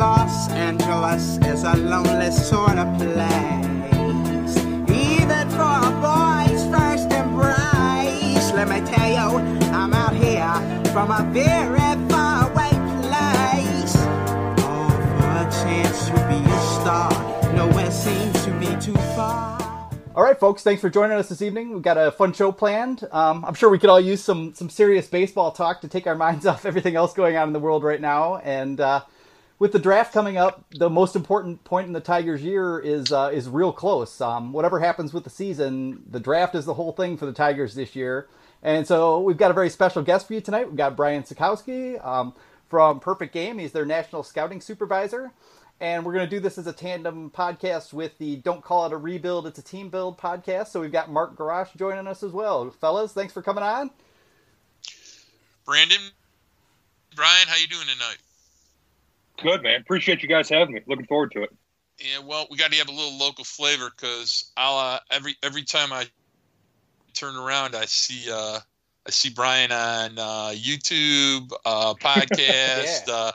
Los Angeles is a lonely sort of place. Even for a boy's first embrace. Let me tell you, I'm out here from a very far away place. Oh, for a chance to be a star. Nowhere seems to be too far. All right, folks, thanks for joining us this evening. We've got a fun show planned. Um, I'm sure we could all use some some serious baseball talk to take our minds off everything else going on in the world right now. And uh, with the draft coming up, the most important point in the Tigers' year is uh, is real close. Um, whatever happens with the season, the draft is the whole thing for the Tigers this year. And so we've got a very special guest for you tonight. We've got Brian Sakowski um, from Perfect Game. He's their national scouting supervisor. And we're going to do this as a tandem podcast with the Don't Call It a Rebuild, It's a Team Build podcast. So we've got Mark Garash joining us as well. Fellas, thanks for coming on. Brandon, Brian, how you doing tonight? Good, man. Appreciate you guys having me. Looking forward to it. Yeah, well, we got to have a little local flavor because I'll uh, every every time I turn around, I see uh, I see Brian on uh, YouTube uh, podcast. Yeah. uh,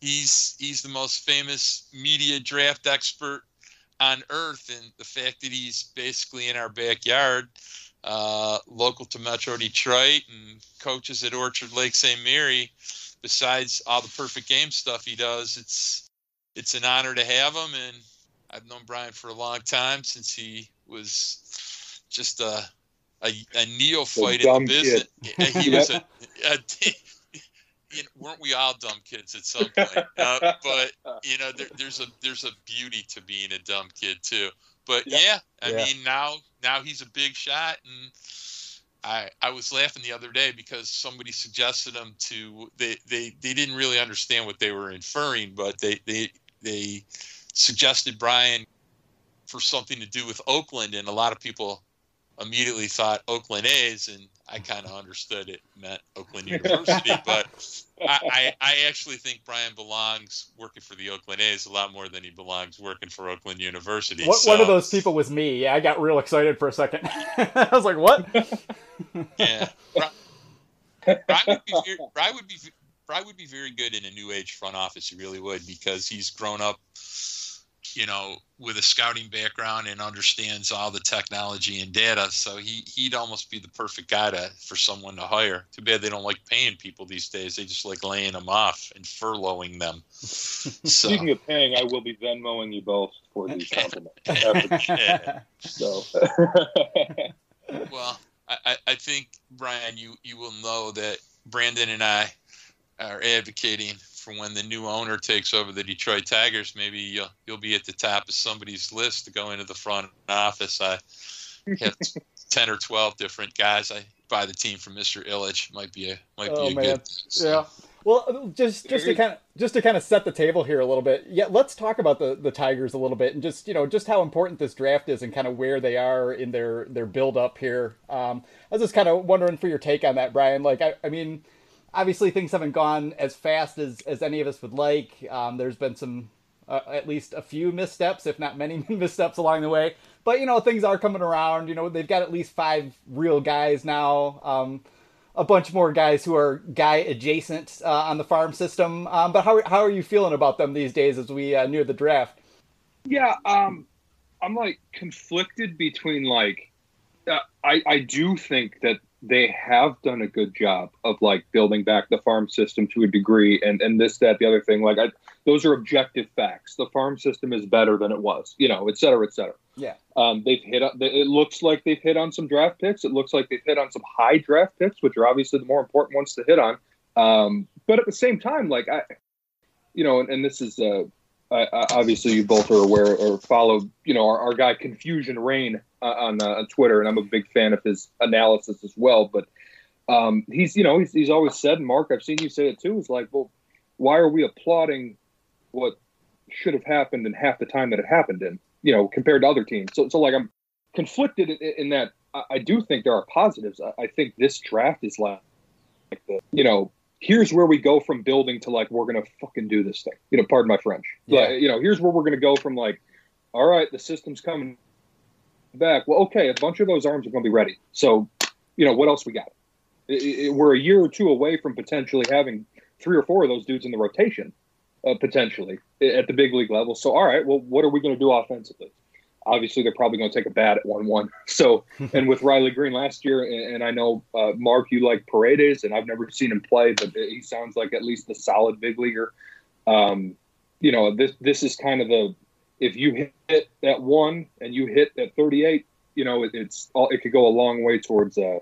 he's he's the most famous media draft expert on earth, and the fact that he's basically in our backyard, uh, local to Metro Detroit, and coaches at Orchard Lake St. Mary. Besides all the perfect game stuff he does, it's it's an honor to have him, and I've known Brian for a long time since he was just a a, a neophyte in the business. He was a, a you know, weren't we all dumb kids at some point? Uh, but you know, there, there's a there's a beauty to being a dumb kid too. But yeah, I Yeah. mean now now he's a big shot, and I I was laughing the other day because somebody suggested them to they they they didn't really understand what they were inferring, but they they they suggested Brian for something to do with Oakland, and a lot of people immediately thought Oakland A's, and I kind of understood it meant Oakland University, but I, I, I actually think Brian belongs working for the Oakland A's a lot more than he belongs working for Oakland University. What, so, One of those people was me. Yeah, I got real excited for a second. I was like, what? Yeah, Brian, Brian would be very, Brian would be Brian would be very good in a new age front office. He really would because he's grown up, you know, with a scouting background and understands all the technology and data. So he he'd almost be the perfect guy to for someone to hire. Too bad they don't like paying people these days. They just like laying them off and furloughing them. So Speaking of paying, I will be Venmoing you both for these compliments. Yeah. so, Well, I, I- I think Brian, you you will know that Brandon and I are advocating for when the new owner takes over the Detroit Tigers. Maybe you'll you'll be at the top of somebody's list to go into the front office. I have ten or twelve different guys. I buy the team from Mister Ilitch. Might be a might Oh, be a man. good. so- Yeah. Well, just just to kind of just to kind of set the table here a little bit. Yeah, let's talk about the the Tigers a little bit and just you know just how important this draft is and kind of where they are in their their build up here. Um, I was just kind of wondering for your take on that, Brian. Like, I, I mean, obviously things haven't gone as fast as as any of us would like. Um, there's been some uh, at least a few missteps, if not many missteps along the way. But you know, things are coming around. You know, they've got at least five real guys now. Um, a bunch more guys who are guy adjacent uh, on the farm system. Um, but how how are you feeling about them these days as we uh, near the draft? yeah, um, I'm like conflicted between like, uh, I I do think that they have done a good job of like building back the farm system to a degree, and and this that the other thing. Like, I, those are objective facts. The farm system is better than it was, you know, et cetera, et cetera. Yeah. Um, they've hit. It looks like they've hit on some draft picks. It looks like they've hit on some high draft picks, which are obviously the more important ones to hit on. Um, but at the same time, like I, you know, and, and this is uh, I, I- obviously you both are aware or follow, you know, our, our guy Confusion Rain uh, on uh, on Twitter, and I'm a big fan of his analysis as well. But um, he's you know he's, he's always said, Mark, I've seen you say it too. Is like, well, why are we applauding what should have happened in half the time that it happened in? You know, compared to other teams. So so like I'm conflicted in, in that I, I, do think there are positives. I, I think this draft is like, like the you know here's where we go from building to like we're gonna fucking do this thing. You know, pardon my French. Yeah. But, you know, here's where we're gonna go from like, all right, the system's coming back. Well, okay, a bunch of those arms are gonna be ready. So, you know, what else we got? It, it, we're a year or two away from potentially having three or four of those dudes in the rotation, uh, potentially at the big league level. So, all right, well, what are we going to do offensively? obviously they're probably going to take a bat at one one. So, and with Riley Green last year, and, and I know uh, Mark, you like Paredes, and I've never seen him play, but he sounds like at least a solid big leaguer. Um, you know, this this is kind of the if you hit at one and you hit at thirty eight, you know, it, it's all it could go a long way towards uh,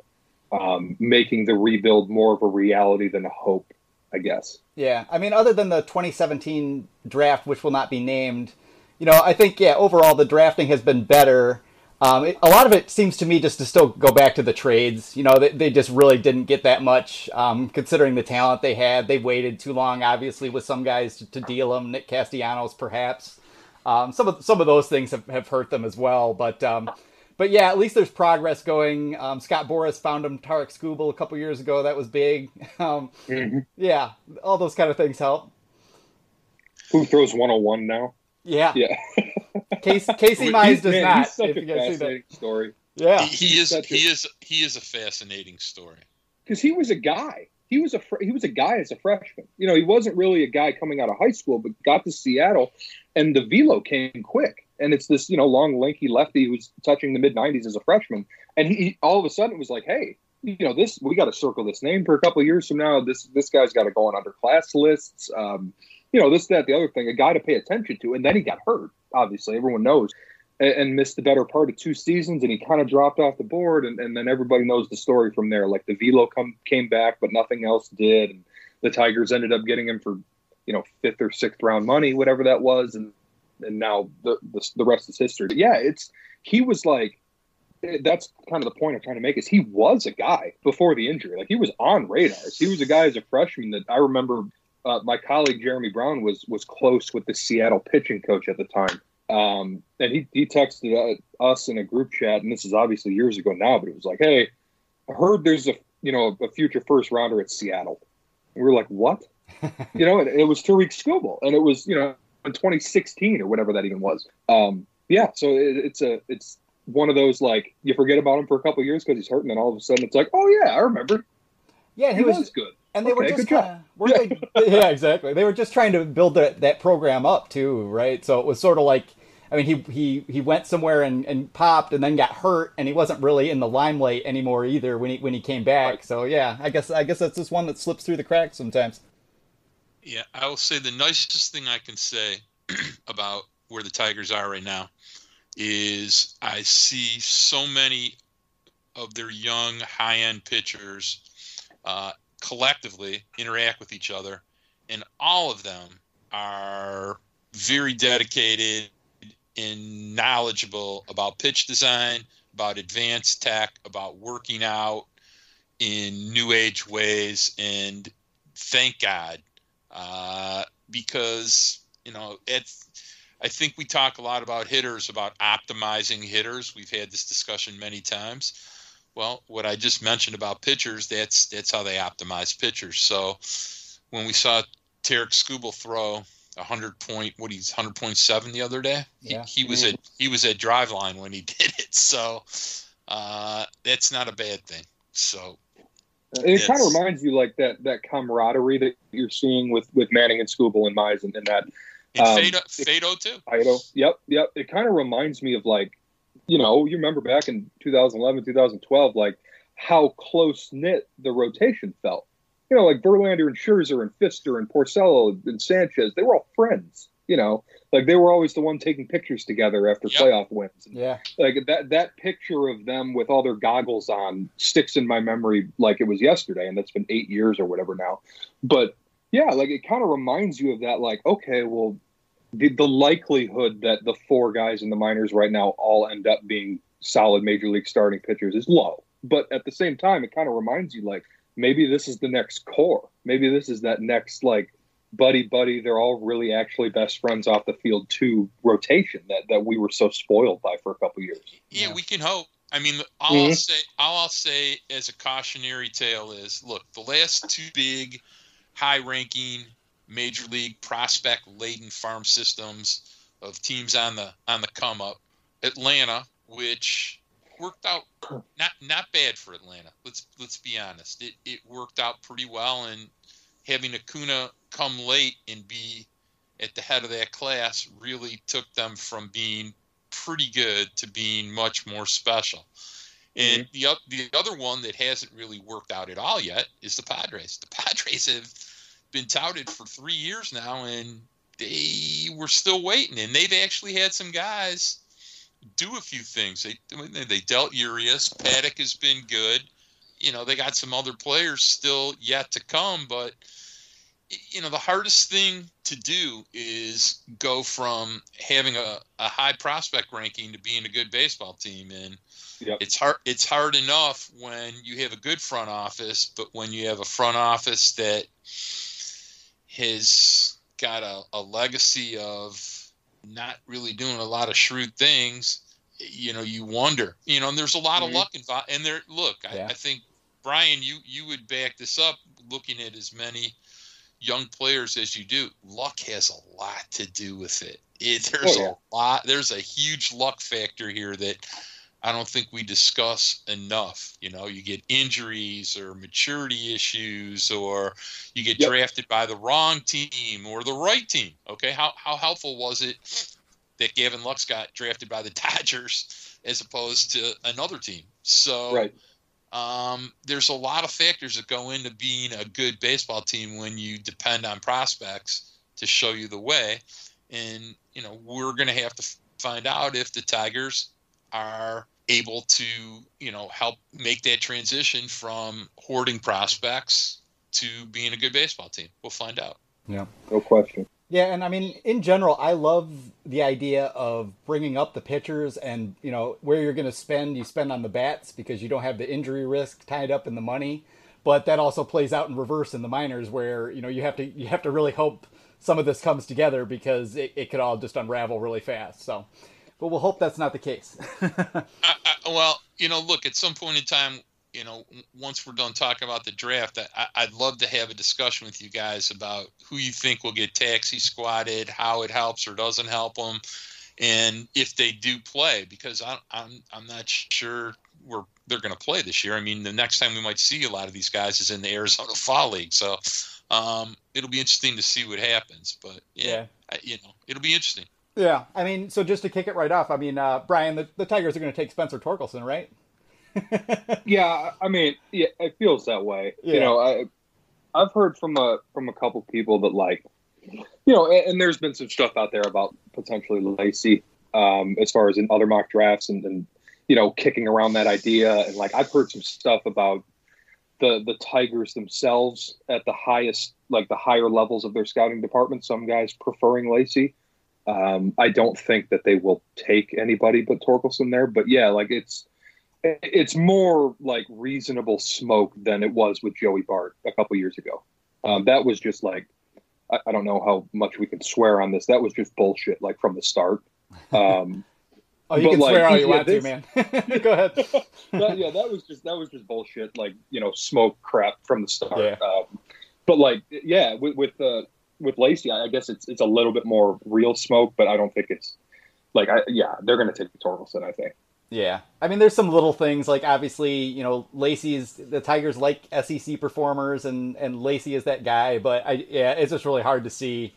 um, making the rebuild more of a reality than a hope. I guess. Yeah, I mean, other than the 2017 draft, which will not be named, you know, I think yeah, overall the drafting has been better. Um, it, a lot of it seems to me just to still go back to the trades. You know, they, they just really didn't get that much, um, considering the talent they had. They waited too long, obviously, with some guys to, to deal them. Nick Castellanos, perhaps. Um, some of some of those things have, have hurt them as well. But um, but yeah, at least there's progress going. Um, Scott Boras found him Tarik Skubal a couple years ago. That was big. Um, mm-hmm. Yeah, all those kind of things help. Who throws 101 now? Yeah. Yeah. Casey, Casey Mize does man, not. He's such a fascinating story. Yeah. He, he is. He a, is. He is a fascinating story. Because he was a guy. He was a he was a guy as a freshman. You know, he wasn't really a guy coming out of high school, but got to Seattle, and the velo came quick. And it's this you know long lanky lefty who's touching the mid 90s as a freshman, and he all of a sudden was like, hey, you know this we got to circle this name for a couple years from now. This this guy's got to go on underclass lists. Um, you know, this, that, the other thing, a guy to pay attention to. And then he got hurt, obviously, everyone knows, and, and missed the better part of two seasons. And he kind of dropped off the board. And, and then everybody knows the story from there. Like the velo come, came back, but nothing else did. And the Tigers ended up getting him for, you know, fifth or sixth round money, whatever that was. And, and now the, the, the rest is history. But yeah, it's, he was like, that's kind of the point I'm trying to make is he was a guy before the injury. Like he was on radars. He was a guy as a freshman that I remember uh, my colleague Jeremy Brown was was close with the Seattle pitching coach at the time, um, and he he texted uh, us in a group chat, and this is obviously years ago now, but it was like, "Hey, I heard there's a you know a future first rounder at Seattle." And we were like, "What?" you know, and it was Tarik Skubal, and it was you know in 2016 or whatever that even was. Um, yeah, so it, it's a it's one of those like you forget about him for a couple years because he's hurting, and all of a sudden it's like, "Oh yeah, I remember." Yeah, he, he was, was good and they okay, were just kinda, yeah. They, yeah, exactly. They were just trying to build that, that program up too, right? So it was sort of like, I mean, he he he went somewhere and, and popped, and then got hurt, and he wasn't really in the limelight anymore either when he when he came back. Right. So yeah, I guess I guess that's just one that slips through the cracks sometimes. Yeah, I will say the nicest thing I can say about where the Tigers are right now is I see so many of their young high end pitchers uh, collectively interact with each other, and all of them are very dedicated and knowledgeable about pitch design, about advanced tech, about working out in new age ways, and thank God, uh, because you know it's. I think we talk a lot about hitters, about optimizing hitters. We've had this discussion many times well, what I just mentioned about pitchers, that's that's how they optimize pitchers. So when we saw Tarik Skubal throw hundred point, what he's hundred point seven the other day, yeah. he, he was at he was at Driveline when he did it. So uh, that's not a bad thing. So it kind of reminds you like that that camaraderie that you're seeing with with Manning and Skubal and Mize and, and that. And um, Faedo, Faedo too. Faedo, yep, yep. It kind of reminds me of like you know, you remember back in 2011, 2012, like how close knit the rotation felt. You know, like Verlander and Scherzer and Fister and Porcello and Sanchez, they were all friends. You know, like they were always the one taking pictures together after yep. playoff wins. And yeah, like that that picture of them with all their goggles on sticks in my memory like it was yesterday, and that's been eight years or whatever now. But yeah, like it kind of reminds you of that. Like, okay, well, the, the likelihood that the four guys in the minors right now all end up being solid major league starting pitchers is low. But at the same time, it kind of reminds you like, maybe this is the next core. Maybe this is that next like buddy buddy. They're all really actually best friends off the field too rotation that that we were so spoiled by for a couple years. Yeah, yeah, we can hope. I mean, all mm-hmm. I'll say, all I'll say as a cautionary tale is, look, the last two big, high-ranking major league prospect laden farm systems of teams on the on the come up. Atlanta, which worked out not not bad for Atlanta. Let's let's be honest. It it worked out pretty well and having Acuna come late and be at the head of that class really took them from being pretty good to being much more special. And mm-hmm. the the other one that hasn't really worked out at all yet is the Padres. The Padres have been touted for three years now, and they were still waiting. And they've actually had some guys do a few things. They they dealt Urias. Paddock has been good. You know, they got some other players still yet to come, but you know the hardest thing to do is go from having a, a high prospect ranking to being a good baseball team and yep. it's hard it's hard enough when you have a good front office but when you have a front office that has got a, a legacy of not really doing a lot of shrewd things you know you wonder you know and there's a lot mm-hmm. of luck involved and there look yeah. I, I think brian you you would back this up looking at as many young players as you do, luck has a lot to do with it. it there's oh, yeah. a lot. There's a huge luck factor here that I don't think we discuss enough. You know, you get injuries or maturity issues, or you get yep. drafted by the wrong team or the right team. Okay, how how helpful was it that Gavin Lux got drafted by the Dodgers as opposed to another team? So. Right um, there's a lot of factors that go into being a good baseball team when you depend on prospects to show you the way. And, you know, we're going to have to find out if the Tigers are able to, you know, help make that transition from hoarding prospects to being a good baseball team. We'll find out. Yeah. No question. Yeah, and I mean, in general, I love the idea of bringing up the pitchers and, you know, where you're going to spend, you spend on the bats because you don't have the injury risk tied up in the money. But that also plays out in reverse in the minors where, you know, you have to you have to really hope some of this comes together because it, it could all just unravel really fast. So, but we'll hope that's not the case. I, I, well, you know, look, at some point in time, you know, once we're done talking about the draft, I, would love to have a discussion with you guys about who you think will get taxi squatted, how it helps or doesn't help them, and if they do play, because I, I'm I'm not sure we're they're going to play this year. I mean, the next time we might see a lot of these guys is in the Arizona Fall League, so um, it'll be interesting to see what happens. But yeah, yeah. I, you know, it'll be interesting. Yeah, I mean, so just to kick it right off, I mean, uh, Brian, the, the Tigers are going to take Spencer Torkelson, right? yeah, I mean, yeah, it feels that way. Yeah. You know, I I've heard from a from a couple people that like, you know, and, and there's been some stuff out there about potentially Lacy, um, as far as in other mock drafts and, and you know, kicking around that idea. And like, I've heard some stuff about the the Tigers themselves at the highest, like the higher levels of their scouting department. Some guys preferring Lacy. Um, I don't think that they will take anybody but Torkelson there, but yeah, like it's it's more like reasonable smoke than it was with Joey Bart a couple years ago. Um, that was just like I, I, don't know how much we can swear on this. That was just bullshit, like from the start. Um, oh, you can like, swear all you yeah, want this, to, man. Go ahead. that, yeah, that was just that was just bullshit, like you know, smoke crap from the start. Yeah. Um, but like, yeah, with with uh, with Lacy, I guess it's it's a little bit more real smoke, but I don't think it's like I yeah, they're gonna take Torkelson, I think. Yeah, I mean, there's some little things like obviously, you know, Lacy's the Tigers like SEC performers, and and Lacy is that guy. But I, yeah, it's just really hard to see,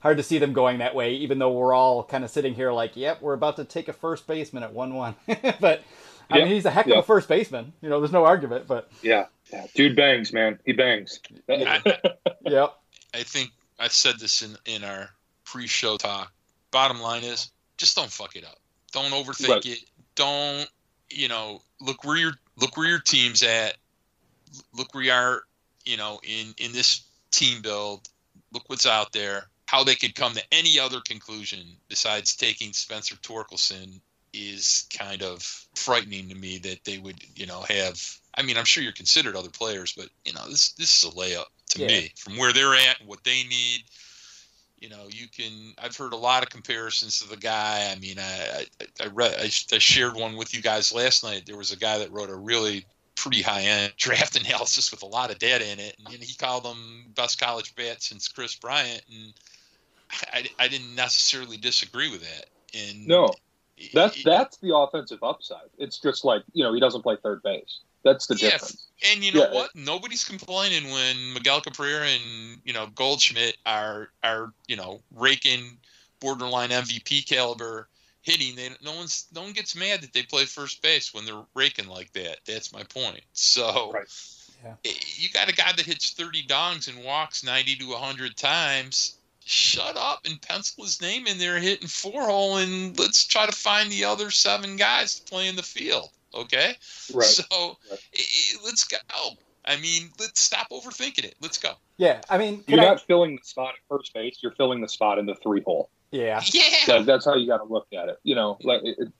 hard to see them going that way. Even though we're all kind of sitting here like, yep, we're about to take a first baseman at one one. but I mean, he's a heck of a first baseman. You know, there's no argument. But yeah, yeah. dude bangs, man. He bangs. yep. I think I said this in in our pre-show talk. Bottom line is, just don't fuck it up. Don't overthink right. it don't you know look where your look where your team's at look where you are you know in in this team build look what's out there how they could come to any other conclusion besides taking spencer torkelson is kind of frightening to me that they would you know have I mean, I'm sure you're considered other players, but you know, this this is a layup to Yeah. me from where they're at and what they need. You know, you can. I've heard a lot of comparisons to the guy. I mean, I I, I read I, I shared one with you guys last night. There was a guy that wrote a really pretty high end draft analysis with a lot of data in it, and he called him best college bat since Kris Bryant, and I, I didn't necessarily disagree with that. And No, that's it- that's the offensive upside. It's just like you know he doesn't play third base. That's the Yeah, difference. And you know Yeah. what? Nobody's complaining when Miguel Cabrera and you know Goldschmidt are are you know raking borderline MVP caliber hitting. They no one's no one gets mad that they play first base when they're raking like that. That's my point. So Right. Yeah. eh, you got a guy that hits 30 dongs and walks 90 to 100 times. Shut up and pencil his name in there hitting four hole and let's try to find the other seven guys to play in the field. Okay. Right. So Right. eh, eh, let's go. I mean, let's stop overthinking it. Let's go. Yeah, I mean, You're can I- not filling the spot at first base. You're filling the spot in the three hole. yeah, Yeah. That, that's how you got to look at it. You know, like it, it-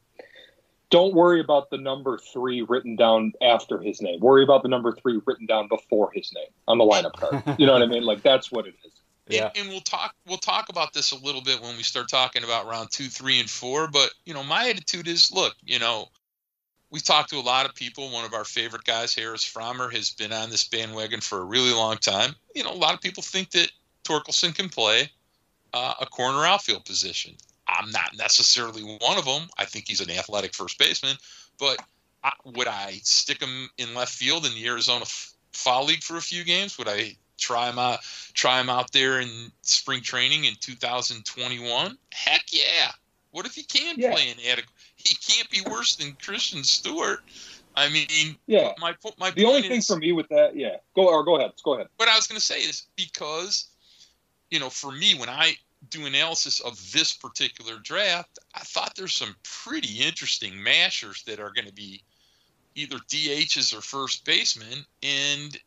don't worry about the number three written down after his name. Worry about the number three written down before his name on the lineup card. You know what I mean? Like that's what it is. yeah, And, and we'll talk we'll talk about this a little bit when we start talking about round two, three, and four. But you know, my attitude is, look, you know, we've talked to a lot of people. One of our favorite guys, Harris Frommer, has been on this bandwagon for a really long time. You know, a lot of people think that Torkelson can play uh, a corner outfield position. I'm not necessarily one of them. I think he's an athletic first baseman, but I, would I stick him in left field in the Arizona Fall League for a few games? Would I try him out? Try him out there in spring training in 2021? Heck yeah! What if he can Yeah. play an adequate? He can't be worse than Christin Stewart. I mean, Yeah. my my The only thing is, for me with that, yeah, go or go ahead. Go ahead. what I was going to say is because, you know, for me, when I do analysis of this particular draft, I thought there's some pretty interesting mashers that are going to be either DHs or first basemen. And,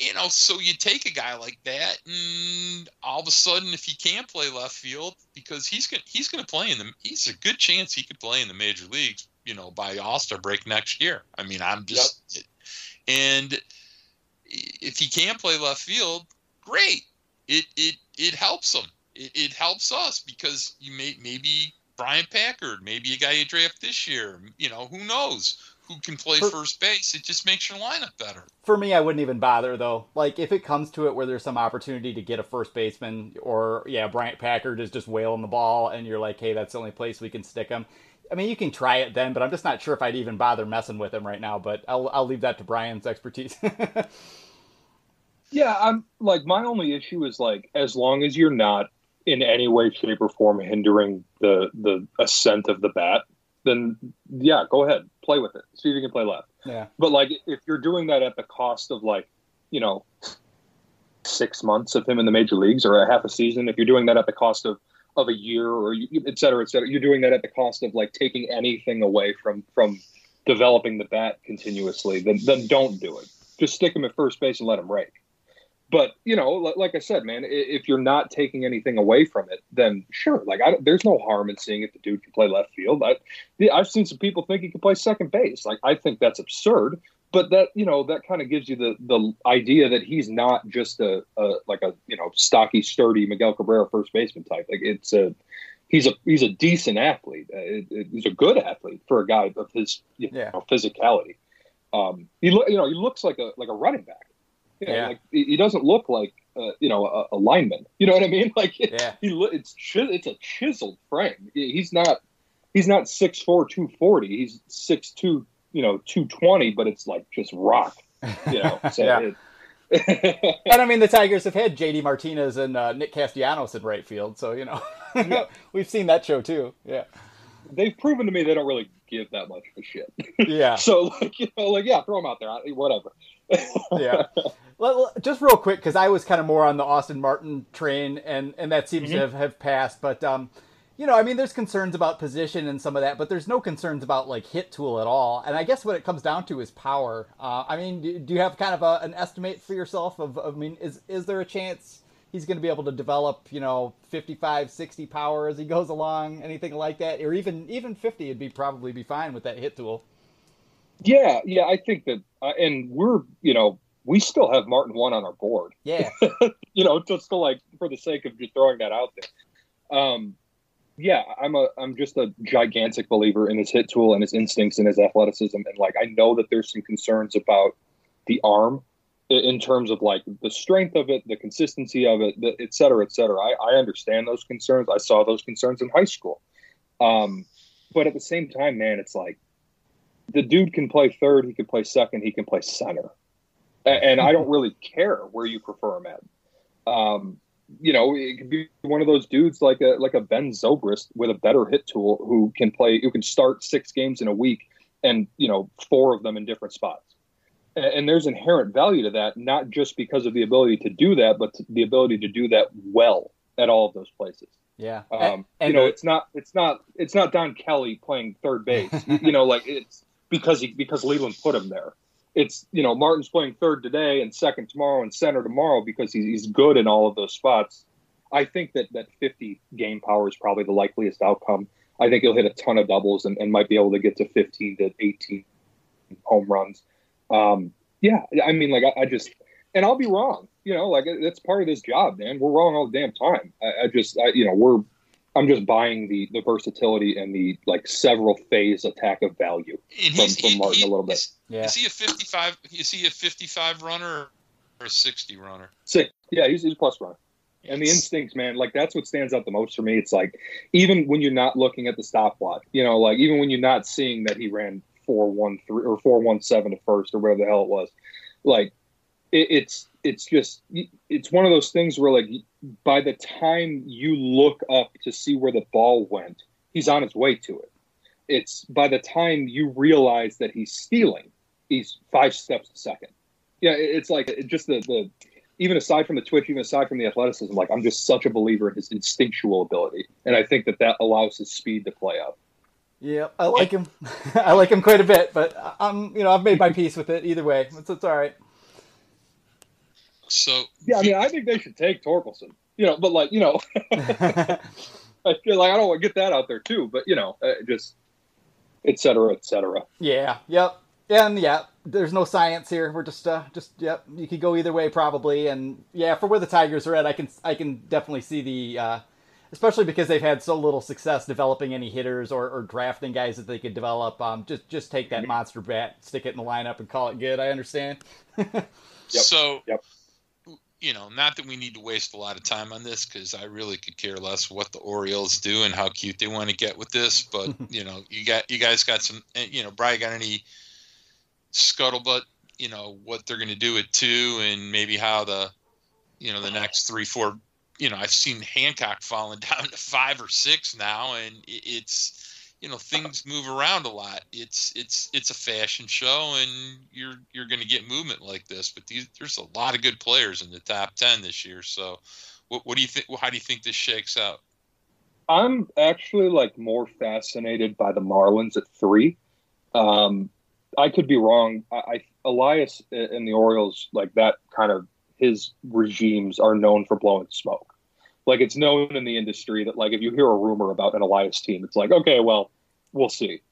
you know, so you take a guy like that, and all of a sudden, if he can't play left field, because he's gonna he's going to play in the, he's a good chance he could play in the major leagues, you know, by All Star break next year. I mean, I'm just, and if he can't play left field, great. It it it helps him. It, it helps us because you may maybe Bryant Packard, maybe a guy you draft this year. You know, who knows who can play For- first base? It just makes your lineup better. For me, I wouldn't even bother though. Like if it comes to it where there's some opportunity to get a first baseman, or yeah, Bryant Packard is just wailing the ball, and you're like, hey, that's the only place we can stick him. I mean, you can try it then, but I'm just not sure if I'd even bother messing with him right now. But I'll I'll leave that to Brian's expertise. Yeah, I'm like my only issue is like as long as you're not in any way, shape, or form hindering the the ascent of the bat, then yeah, go ahead, play with it. See if you can play left. yeah, But like if you're doing that at the cost of like, you know, six months of him in the major leagues or a half a season, if you're doing that at the cost of of a year or you, et cetera, et cetera, you're doing that at the cost of like taking anything away from from developing the bat continuously, then then don't do it. Just stick him at first base and let him rake. But you know, li- like I said, man, if you're not taking anything away from it, then sure. Like, I, there's no harm in seeing if the dude can play left field. I, I've seen some people think he can play second base. Like, I think that's absurd. But that you know, that kind of gives you the the idea that he's not just a, a like a you know stocky, sturdy Miguel Cabrera first baseman type. Like, it's a he's a he's a decent athlete. Uh, he's a good athlete for a guy of his you Yeah. physicality. Um, he look you know he looks like a like a running back. You know, Yeah. like he doesn't look like uh, you know a, a lineman. You know what I mean? Like Yeah. he it's it's a chiseled frame. He's not he's not 6'4", 240. He's 6'2", you know, two twenty. But it's like just rock. You know, so Yeah. it, and I mean the Tigers have had J.D. Martinez and uh, Nick Castellanos in right field, so you know we've seen that show too. Yeah, they've proven to me they don't really give that much of a shit. yeah. so like you know, like yeah, throw them out there, whatever. yeah. Well, well, just real quick, because I was kind of more on the Austin Martin train, and and that seems to have, have passed. But um, you know, I mean, there's concerns about position and some of that, but there's no concerns about like hit tool at all. And I guess what it comes down to is power. Uh, I mean, do, do you have kind of a, an estimate for yourself of? I mean, is is there a chance he's going to be able to develop, you know, 55, 60 power as he goes along, anything like that, or even even 50 would be probably be fine with that hit tool. Yeah, yeah, I think that, uh, and we're you know we still have Martin one on our board. Yeah. you know, just to like for the sake of just throwing that out there. Um, yeah, I'm a I'm just a gigantic believer in his hit tool and his instincts and his athleticism, and like I know that there's some concerns about the arm in terms of like the strength of it, the consistency of it, the, et cetera, et cetera. I, I understand those concerns. I saw those concerns in high school. Um, but at the same time, man, it's like the dude can play third, he can play second, he can play center. And I don't really care where you prefer him at. Um, you know, it could be one of those dudes like a like a Ben Zobrist with a better hit tool who can play who can start six games in a week and you know four of them in different spots. And, and there's inherent value to that, not just because of the ability to do that, but the ability to do that well at all of those places. Yeah, um, and, you know, it's not it's not it's not Don Kelly playing third base. you know, like it's because he because Leyland put him there it's you know Martin's playing third today and second tomorrow and center tomorrow because he's, he's good in all of those spots. I think that that 50 game power is probably the likeliest outcome. I think he'll hit a ton of doubles and, and might be able to get to 15 to 18 home runs. Um, yeah, I mean, like I, I, just and I'll be wrong. You know, like that's part of this job, man. We're wrong all the damn time. I, I just, I, you know, we're I'm just buying the the versatility and the like several phase attack of value from, from Martin he, a little bit. Yeah. Is he a 55? Is he a 55 runner or a 60 runner? Six. Yeah, he's, he's a plus runner. And the instincts, man, like that's what stands out the most for me. It's like even when you're not looking at the stopwatch, you know, like even when you're not seeing that he ran four one three or four one seven to first or whatever the hell it was, like it, it's it's just it's one of those things where like by the time you look up to see where the ball went, he's on his way to it. It's by the time you realize that he's stealing, he's five steps a second. Yeah, it's like it just the the even aside from the twitch, even aside from the athleticism, like I'm just such a believer in his instinctual ability, and I think that that allows his speed to play out. Yeah, I like him. I like him quite a bit, but I'm you know I've made my peace with it either way. It's, it's all right. So yeah, I mean, I think they should take Torkelson. You know, but like you know, I feel like I don't want to get that out there too. But you know, uh, just et cetera, et cetera. Yeah. Yep. And yeah, there's no science here. We're just, uh, just yep. You could go either way probably. And yeah, for where the Tigers are at, I can, I can definitely see the, uh, especially because they've had so little success developing any hitters or, or drafting guys that they could develop. Um, just, just take that monster bat, stick it in the lineup, and call it good. I understand. yep. So. Yep you know, not that we need to waste a lot of time on this because I really could care less what the Orioles do and how cute they want to get with this. But you know, you got you guys got some, eh, you know, Brian got any scuttlebutt, you know, what they're going to do at two and maybe how the, you know, the next three, four, you know, I've seen Hancock falling down to five or six now, and it's you know things move around a lot. It's it's it's a fashion show, and you're you're going to get movement like this. But these, there's a lot of good players in the top ten this year. So, what, what do you think? How do you think this shakes out? I'm actually like more fascinated by the Marlins at three. Um, I could be wrong. I, I Elias and the Orioles like that kind of his regimes are known for blowing smoke like it's known in the industry that like if you hear a rumor about an Elias team, it's like okay, well, we'll see.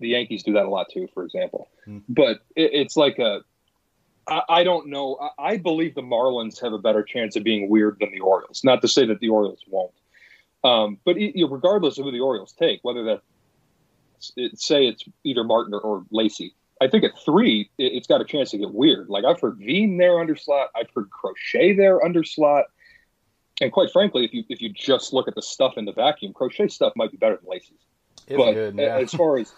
The Yankees do that a lot too, for example. Mm. But it, it's like a I, I don't know. I, I, believe the Marlins have a better chance of being weird than the Orioles. Not to say that the Orioles won't, um, but it, you know, regardless of who the Orioles take, whether that it, say it's either Martin or, or Lacy, I think at three it, has got a chance to get weird. Like I've heard Veen there under slot, I've heard Crochet there under slot and quite frankly, if you if you just look at the stuff in the vacuum, crochet stuff might be better than Lacy's. It's but good, yeah. as far as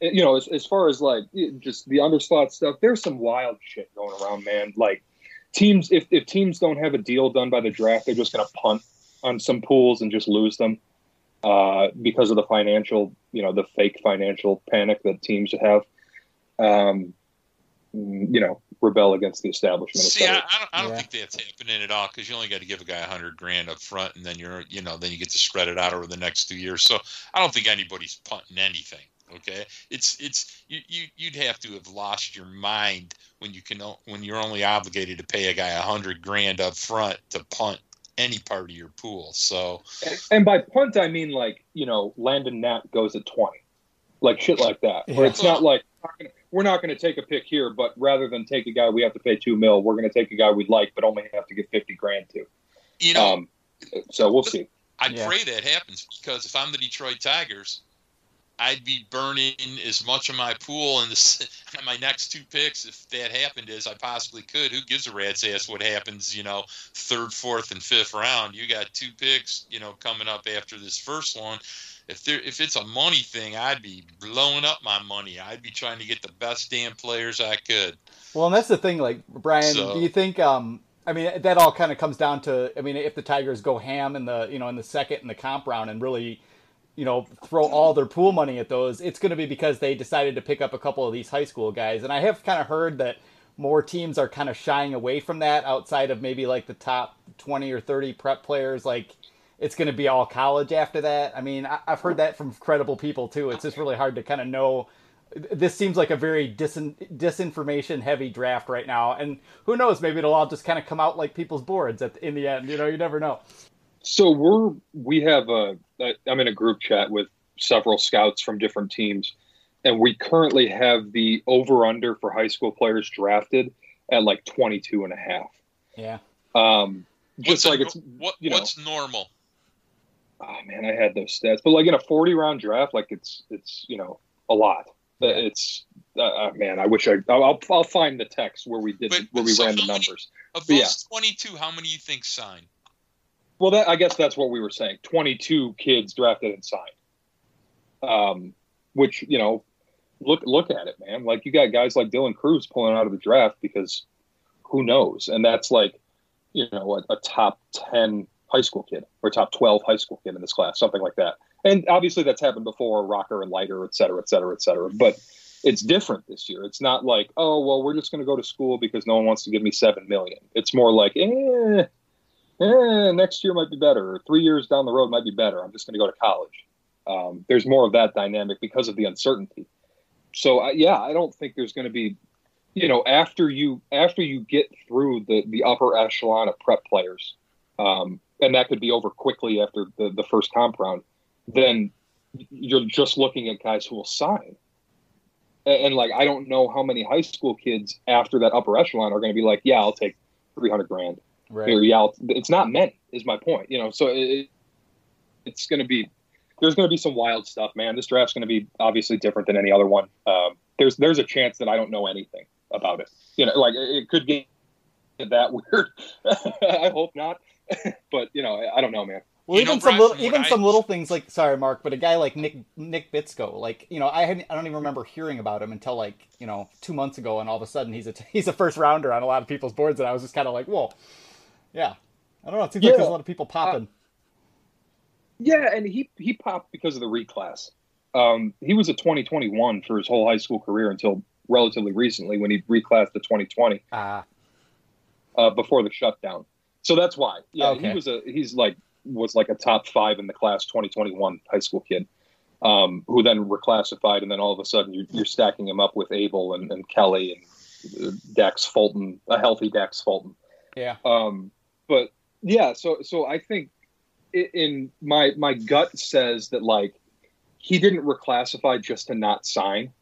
you know, as, as far as like just the underslot stuff, there's some wild shit going around, man. Like teams, if if teams don't have a deal done by the draft, they're just gonna punt on some pools and just lose them uh, because of the financial, you know, the fake financial panic that teams have. Um, Mm, you know, rebel against the establishment. See, I, I, don't, I don't yeah. think that's happening at all because you only got to give a guy a hundred grand up front, and then you're, you know, then you get to spread it out over the next two years. So I don't think anybody's punting anything. Okay, it's it's you, you you'd have to have lost your mind when you can when you're only obligated to pay a guy a hundred grand up front to punt any part of your pool. So, and, and by punt I mean like you know Landon Knack goes at twenty like shit like that. Where it's not like we're not going to take a pick here, but rather than take a guy we have to pay two mil, we're going to take a guy we'd like, but only have to get fifty grand to. You know, Um, so we'll see. I Yeah. pray that happens because if I'm the Detroit Tigers, I'd be burning as much of my pool in this my next two picks if that happened as I possibly could. Who gives a rat's ass what happens? You know, third, fourth, and fifth round. You got two picks. You know, coming up after this first one. If there, if it's a money thing, I'd be blowing up my money. I'd be trying to get the best damn players I could. Well, and that's the thing. Like Brian, So- do you think? Um, I mean, that all kind of comes down to. I mean, if the Tigers go ham in the you know in the second and the comp round and really, you know, throw all their pool money at those, it's going to be because they decided to pick up a couple of these high school guys. And I have kind of heard that more teams are kind of shying away from that outside of maybe like the top twenty or thirty prep players. Like, it's going to be all college after that. I mean, I, I've heard that from credible people too. It's just really hard to kind of know this seems like a very disin- disinformation heavy draft right now and who knows maybe it'll all just kind of come out like people's boards at the, in the end you know you never know So we're we have a I'm in a group chat with several scouts from different teams, and we currently have the over under for high school players drafted at like 22 and a half. yeah Um, What's just like a- it's what, you know- what's normal? Oh man, I had those stats, but like in a 40 round draft, like it's it's you know a lot. Uh, It's uh, uh, man, I wish I I'll I'll- find the text where we did But- where we so ran the how many- numbers. Of But yeah. 22, how many you think signed? Well, that I guess that's what we were saying. Twenty-two kids drafted and signed. Um, which you know, look look at it, man. Like you got guys like Dylan Crews pulling out of the draft because who knows? And that's like, you know, a, a top ten high school kid or top twelve high school kid in this class, something like that. And obviously that's happened before, Rocker and Leiter, et cetera, et cetera, et cetera. But it's different this year. It's not like, oh well, we're just going to go to school because no one wants to give me seven million. It's more like, eh, eh, next year might be better, three years down the road might be better. I'm just going to go to college. Um, there's more of that dynamic because of the uncertainty. So I yeah, I don't think there's going to be, you know, after you after you get through the the upper echelon of prep players, um, and that could be over quickly after the the first comp round, then you're just looking at guys who will sign. And, and like I don't know how many high school kids after that upper echelon are going to be like, yeah, I'll take three hundred grand right or yeah, it's not many is my point. You know, so it, it's going to be there's going to be some wild stuff, man. This draft's going to be obviously different than any other one. Um, there's there's a chance that I don't know anything about it. You know, like it it could get that weird. I hope not, but you know, I, I don't know, man. well You know, even some Brian, little even I- some little things like sorry mark but a guy like nick nick bitsko like you know i hadn't i don't even remember hearing about him until like you know two months ago and all of a sudden he's a he's a first rounder on a lot of people's boards and i was just kind of like whoa yeah i don't know it seems like there's a lot of people popping Yeah, and he he popped because of the reclass. Um, he was a 2021 for his whole high school career until relatively recently when he reclassed to 2020. ah uh, before the shutdown. So that's why. Yeah, Okay. he was a he's like was like a top five in the class 2021 high school kid, um, who then reclassified, and then all of a sudden you're, you're stacking him up with Abel and, and Kelley and uh, Dax Fulton, a healthy Dax Fulton. yeah Um, but yeah, so so I think in my my gut says that like he didn't reclassify just to not sign,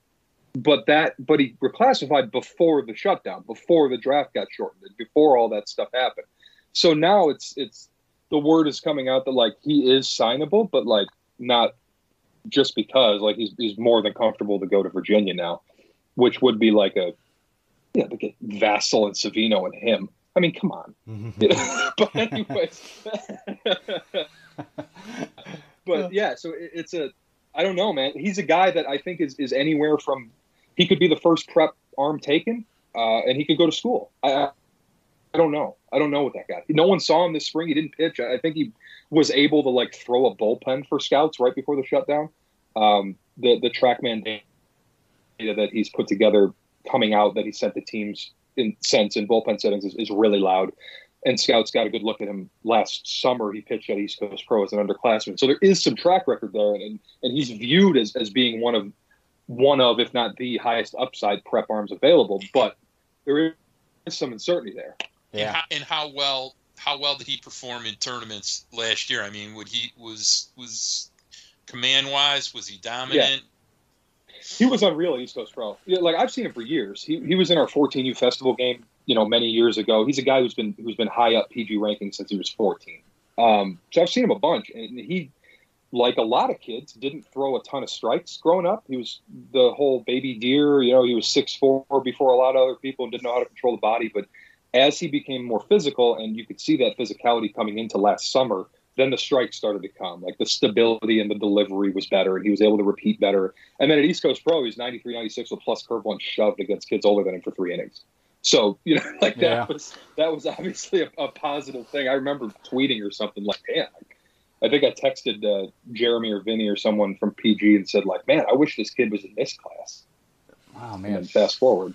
but that but he reclassified before the shutdown, before the draft got shortened, before all that stuff happened. So now it's it's the word is coming out that like he is signable, but like not just because like he's he's more than comfortable to go to Virginia now, which would be like a yeah, like a Vasil and Savino and him. I mean, come on. but anyways, but yeah, so it, it's a I don't know, man. He's a guy that I think is is anywhere from he could be the first prep arm taken, uh, and he could go to school. I I don't know. I don't know what that guy. No one saw him this spring. He didn't pitch. I think he was able to like throw a bullpen for scouts right before the shutdown. Um, the the TrackMan data that he's put together coming out that he sent the teams in sense in bullpen settings is, is really loud. And scouts got a good look at him last summer. He pitched at East Coast Pro as an underclassman, so there is some track record there, and and he's viewed as, as being one of one of, if not the highest upside prep arms available. But there is some uncertainty there. And, how, and how well how well did he perform in tournaments last year? I mean, would he was was command wise was he dominant? he was unreal at East Coast Pro. Yeah, like I've seen him for years. He he was in our 14U festival game, you know, many years ago. He's a guy who's been who's been high up PG ranking since he was 14. Um, so I've seen him a bunch, and he, like a lot of kids, didn't throw a ton of strikes growing up. He was the whole baby deer. You know, he was six four before a lot of other people and didn't know how to control the body. But as he became more physical, and you could see that physicality coming into last summer, then the strikes started to come. Like the stability and the delivery was better, and he was able to repeat better. And then at East Coast Pro, he's 93, 96 with plus curveball and shoved against kids older than him for three innings. So you know, like that Yeah. was that was obviously a, a positive thing. I remember tweeting or something like, "Damn." I think I texted uh, Jeremy or Vinny or someone from PG and said, like, man, I wish this kid was in this class. Wow, man. fast forward.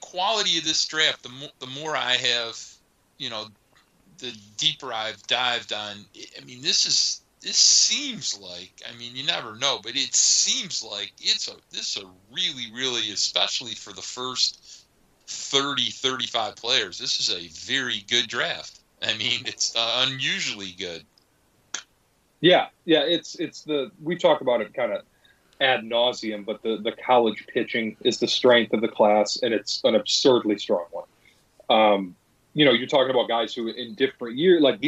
Quality of this draft, the more, the more I have, you know, the deeper I've dived on. I mean, this is this seems like. I mean, you never know, but it seems like it's a this is a really, really, especially for the first 30, 35 players. This is a very good draft. I mean, it's uh, unusually good. Yeah, yeah, it's it's the we talk about it kind of ad nauseum, but the the college pitching is the strength of the class, and it's an absurdly strong one. Um, you know, you're talking about guys who in different years, like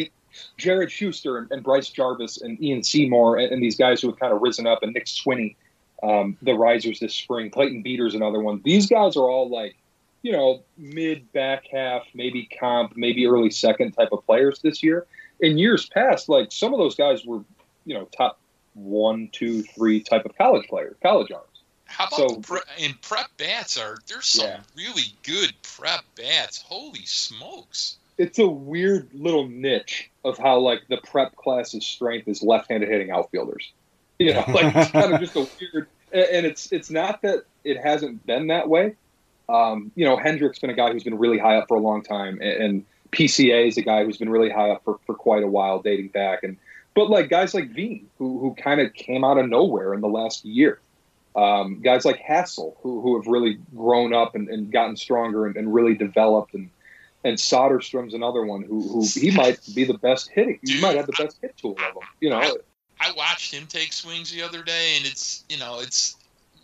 Jared Schuster and, and Bryce Jarvis and Ian Seymour, and, and these guys who have kind of risen up, and Nick Swiney, um, the risers this spring. Clayton Beeter's another one. These guys are all like, you know, mid back half, maybe comp, maybe early second type of players this year. In years past, like some of those guys were, you know, top one, two, three type of college players, college arms. How about So- pre- and prep bats are there's some Yeah. really good prep bats. Holy smokes! It's a weird little niche of how like the prep class's strength is left-handed hitting outfielders. You know, like it's kind of just a weird, and and it's it's not that it hasn't been that way. Um, you know, Hendrick's been a guy who's been really high up for a long time, and, and PCA is a guy who's been really high up for, for quite a while, dating back. And but like guys like Veen, who who kind of came out of nowhere in the last year. Um, guys like Hassell, who, who have really grown up and, and gotten stronger and, and really developed, and and Soderstrom's another one who, who he might be the best hitting. He might have the best hit tool of them. You know, I watched him take swings the other day, and it's you know it's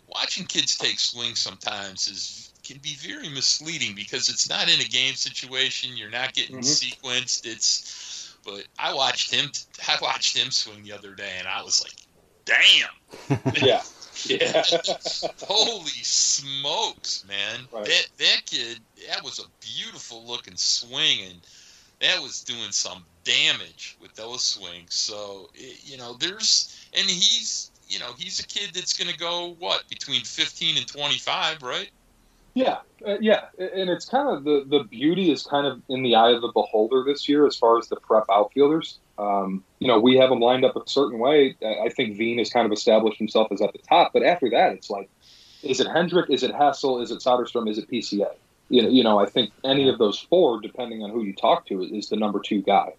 watching kids take swings sometimes is can be very misleading because it's not in a game situation. You're not getting Mhm. sequenced. It's but I watched him. I watched him swing the other day, and I was like, damn. yeah, yeah. Holy smokes, man! Right. That that kid, that was a beautiful looking swing, and that was doing some damage with those swings. So it, you know, there's and he's you know he's a kid that's going to go what between 15 and 25, right? Yeah, uh, yeah, and it's kind of the the beauty is kind of in the eye of the beholder this year as far as the prep outfielders. Um, you know, we have them lined up a certain way. I think Veen has kind of established himself as at the top, but after that, it's like, is it Hendrick? Is it Hassell? Is it Soderstrom? Is it PCA? You know, you know, I think any of those four, depending on who you talk to, is the number two guy.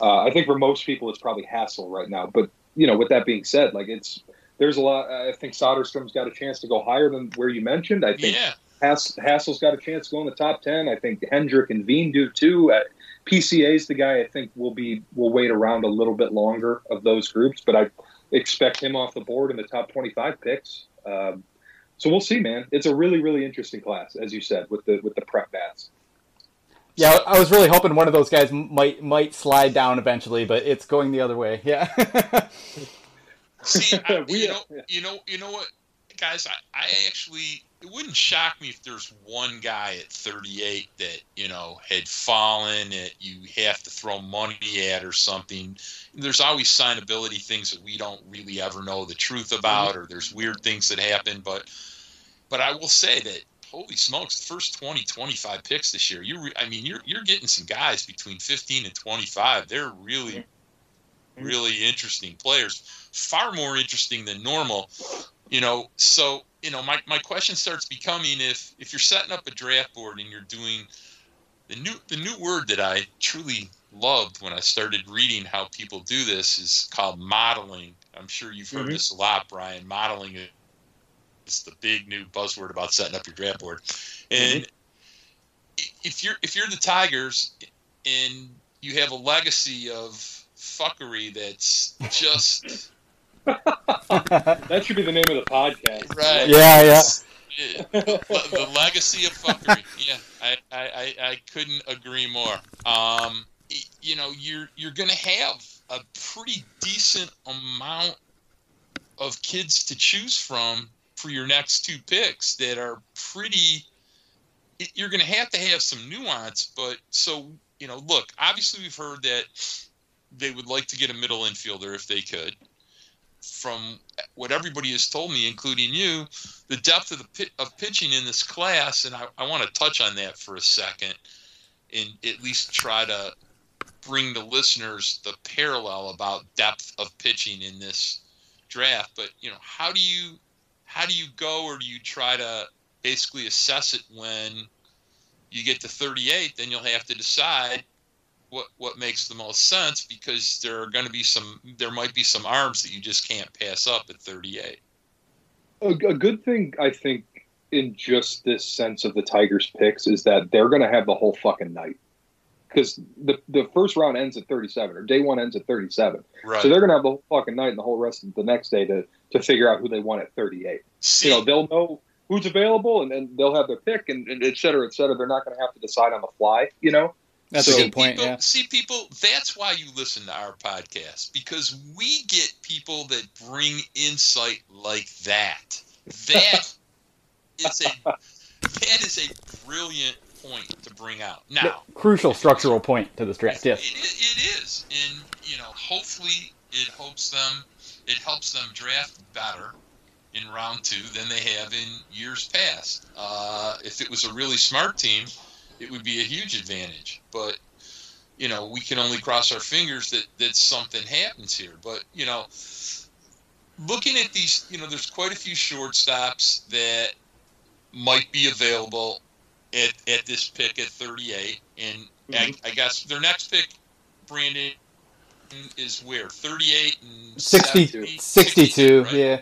Uh, I think for most people, it's probably Hassell right now. But you know, with that being said, like it's there's a lot. I think Soderstrom's got a chance to go higher than where you mentioned. I think Yeah, Hass, Hassell's got a chance to go in the top ten. I think Hendrick and Veen do too. Uh, PCA's the guy I think will be will wait around a little bit longer of those groups, but I expect him off the board in the top twenty five picks. Um, so we'll see, man. It's a really really interesting class, as you said, with the with the prep bats. Yeah, I was really hoping one of those guys might might slide down eventually, but it's going the other way. Yeah. See, I, We- you know, you know, you know what, guys? I, I actually it wouldn't shock me if there's one guy at 38 that you know had fallen that you have to throw money at or something. There's always signability things that we don't really ever know the truth mm-hmm. about, or there's weird things that happen. But but I will say that holy smokes, the first 20, 25 picks this year, you re- I mean, you're you're getting some guys between 15 and 25. They're really really interesting players, far more interesting than normal. You know, so you know, my, my question starts becoming if if you're setting up a draft board and you're doing the new the new word that I truly loved when I started reading how people do this is called modeling. I'm sure you've heard Mhm. this a lot, Brian. Modeling is the big new buzzword about setting up your draft board. And i- if you're if you're the Tigers and you have a legacy of fuckery that's just That should be the name of the podcast. right. Yeah, yeah. the, the legacy of fuckery. Yeah, I, I, I, I couldn't agree more. Um, you know, you're you're gonna have a pretty decent amount of kids to choose from for your next two picks that are pretty. You're gonna have to have some nuance, but so you know, look. Obviously, we've heard that they would like to get a middle infielder if they could. From what everybody has told me, including you, the depth of the of pitching in this class, and I, I want to touch on that for a second, and at least try to bring the listeners the parallel about depth of pitching in this draft. But you know, how do you how do you go, or do you try to basically assess it when you get to 38? Then you'll have to decide what what makes the most sense because there are going to be some there might be some arms that you just can't pass up at 38. A, a good thing I think in just this sense of the Tigers picks is that they're going to have the whole fucking night because the the first round ends at 37 or day one ends at 37. Right. So they're going to have the whole fucking night and the whole rest of the next day to to figure out who they want at 38. See, You know, they'll know who's available and, and they'll have their pick and, and et cetera, et cetera. They're not going to have to decide on the fly. You know. That's So- a good point. people, Yeah. See, people, that's why you listen to our podcast because we get people that bring insight like that. That is a that is a brilliant point to bring out. Now, Crucial structural point to this draft. Yes. it, it is, and you know, hopefully, it hopes them, it helps them draft better in round two than they have in years past. Uh, if it was a really smart team, it would be a huge advantage. But you know, we can only cross our fingers that that something happens here. But you know, looking at these, you know, there's quite a few shortstops that might be available at, at this pick at 38, and I, mm-hmm. I guess their next pick, Brandon, is where 38 and 60, 70, 62, right? yeah.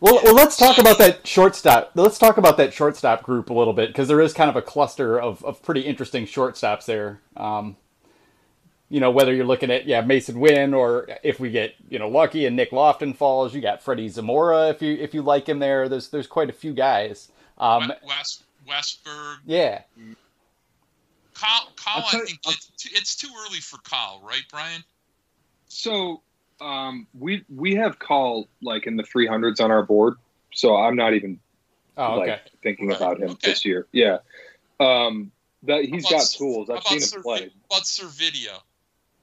Well, well, let's talk about that shortstop. Let's talk about that shortstop group a little bit because there is kind of a cluster of, of pretty interesting shortstops there. Um, you know, whether you're looking at yeah Mason Wynn or if we get you know lucky and Nick Loftin falls, you got Freddy Zamora if you if you like him there. There's there's quite a few guys. Um, West Westburg, yeah, Kyle, Kyle I'll you- think it's too, it's too early for Kyle, right, Brian? So um, we we have call like in the 300s on our board. So I'm not even oh okay. like thinking Right, about him okay. this year. Yeah. Um, that he's How got about- tools. I've seen him Servi- play. About Servideo.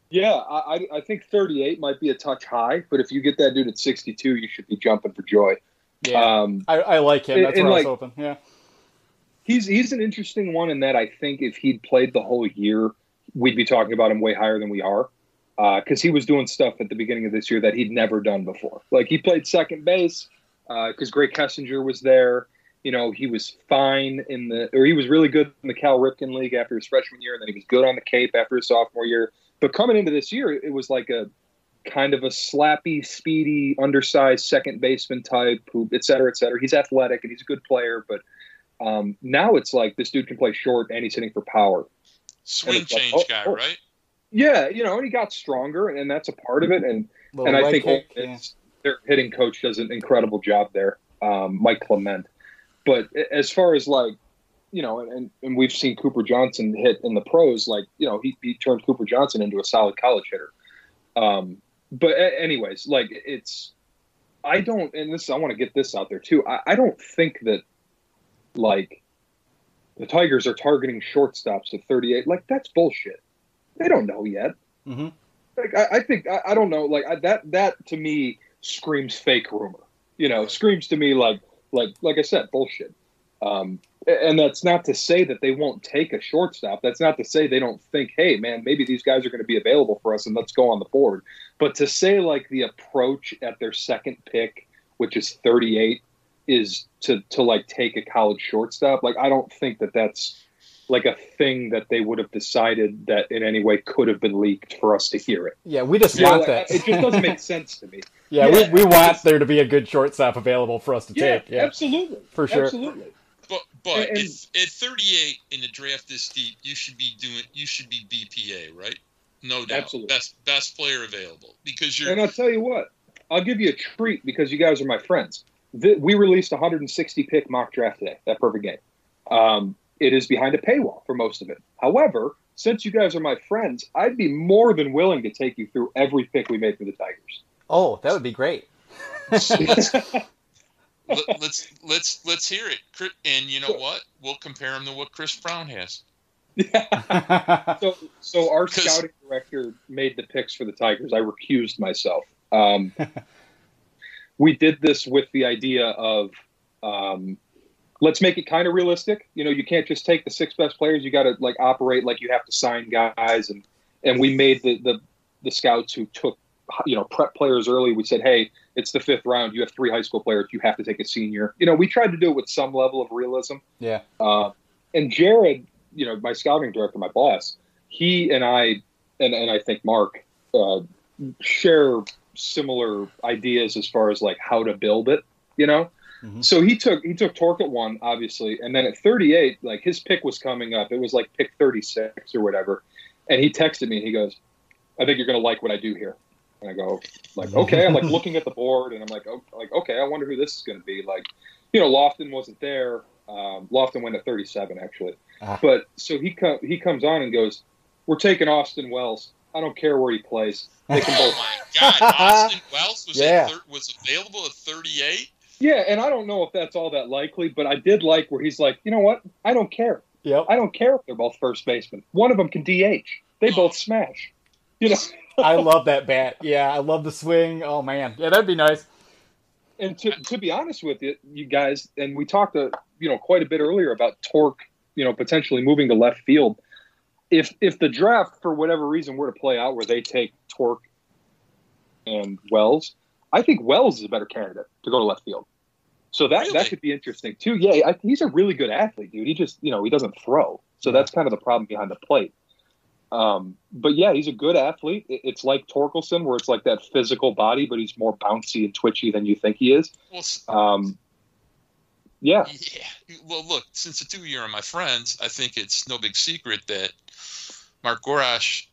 Yeah, I, I I think 38 might be a touch high, but if you get that dude at 62, you should be jumping for joy. Yeah, Um, I, I like him. That's and, where I was like- hoping. Yeah, he's he's an interesting one in that I think if he'd played the whole year, we'd be talking about him way higher than we are. Because he was doing stuff at the beginning of this year that he'd never done before. Like he played second base because Grae Kessinger was there. You know, he was fine in the, or he was really good in the Cal Ripken League after his freshman year, and then he was good on the Cape after his sophomore year. But coming into this year, it was like a kind of a slappy, speedy, undersized second baseman type, who, et cetera, et cetera. He's athletic and he's a good player, but um, now it's like this dude can play short and he's hitting for power. Swing it's like, change oh, guy, oh. right? Yeah, you know, and he got stronger, and that's a part of it. And Little and I think kick, yeah. it's, their hitting coach does an incredible job there, um, Mike Clement. But as far as like, you know, and, and we've seen Cooper Johnson hit in the pros, like, you know, he, he turned Cooper Johnson into a solid college hitter. Um, but anyways, like it's, I don't, and this, I want to get this out there too. I, I don't think that like the Tigers are targeting shortstops at 38. Like that's bullshit. They don't know yet. Mhm. Like I, I think I, I don't know. Like I, that that to me screams fake rumor. You know, screams to me like like like I said, bullshit. Um, and that's not to say that they won't take a shortstop. That's not to say they don't think, hey man, maybe these guys are going to be available for us and let's go on the board. But to say like the approach at their second pick, which is 38, is to to like take a college shortstop. Like I don't think that that's like a thing that they would have decided that in any way could have been leaked for us to hear it. Yeah, we just You want like, that. It just doesn't make sense to me. yeah, yeah, we, we want it's- there to be a good shortstop available for us to Yeah, take. Yeah, absolutely, For sure. absolutely. But but And- if, at 38 in the draft this deep, you should be doing you should be BPA, right? No doubt. Absolutely. Best best player available because you're And I'll tell you what, I'll give you a treat because you guys are my friends. Th- we released 160 pick mock draft today. That perfect game. Um, it is behind a paywall for most of it. However, since you guys are my friends, I'd be more than willing to take you through every pick we made for the Tigers. Oh, that would be great. let, let's let's let's hear it. And you know what? We'll compare him to what Chris Brown has. so, so our 'Cause- scouting director made the picks for the Tigers. I recused myself. Um, we did this with the idea of um, let's make it kind of realistic. You know, you can't just take the six best players. You got to like operate like you have to sign guys, and and we made the the the scouts who took you know prep players early. We said, hey, it's the fifth round. You have three high school players. You have to take a senior. You know, we tried to do it with some level of realism. yeah. Uh, and Jared, you know, my scouting director, my boss, he and I, and, and I think Mark, uh, share similar ideas as far as like how to build it, you know? Mhm. So he took he took Tork at one, obviously, and then at 38, like his pick was coming up. It was like pick 36 or whatever, and he texted me and he goes, "I think you're gonna like what I do here." And I go, like, okay. I'm like looking at the board and I'm like, oh, like, okay. I wonder who this is gonna be. Like, you know, Loftin wasn't there. Um, Loftin went at 37 actually, Ah. but so he com- he comes on and goes, "We're taking Austin Wells. I don't care where he plays. They can Oh both." my God! Austin Wells was Yeah. thir- was available at 38. Yeah, and I don't know if that's all that likely, but I did like where he's like, you know what? I don't care. Yep. I don't care if they're both first basemen. One of them can DH. They both smash. You know, I love that bat. Yeah, I love the swing. Oh man, yeah, that'd be nice. and to, to be honest with you, you guys, and we talked, uh, you know, quite a bit earlier about Tork, you know, potentially moving to left field. If if the draft for whatever reason were to play out where they take Tork and Wells, I think Wells is a better candidate to go to left field. So that Really? that could be interesting too. Yeah, I, he's a really good athlete, dude. He just you know he doesn't throw, so that's kind of the problem behind the plate. Um, but yeah, he's a good athlete. It- It's like Torkelson, where it's like that physical body, but he's more bouncy and twitchy than you think he is. Well, Um, yeah, yeah. Well, look, since the two of you are my friends, I think it's no big secret that Mark Gorash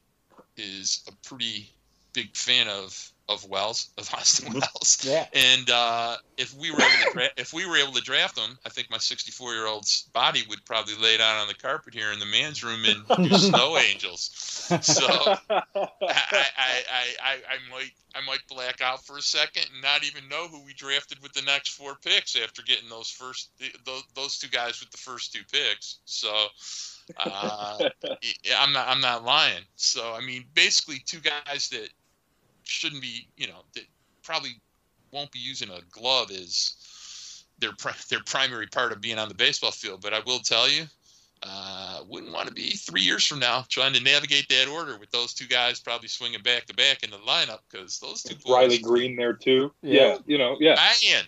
is a pretty big fan of of Wells, of Austin Wells. Yeah. And uh, if we were able to dra- if we were able to draft him, I think my 64 year old's body would probably lay down on the carpet here in the man's room and do snow angels. So I, I, I, I, I might I might black out for a second and not even know who we drafted with the next four picks after getting those first those, those two guys with the first two picks. So uh, I'm not I'm not lying. So I mean, basically, two guys that shouldn't be you know that probably won't be using a glove is their their primary part of being on the baseball field. But I will tell you, uh, wouldn't want to be three years from now trying to navigate that order with those two guys probably swinging back to back in the lineup because those two boys, Riley Greene there too. Yeah. Yeah, you know, yeah, man,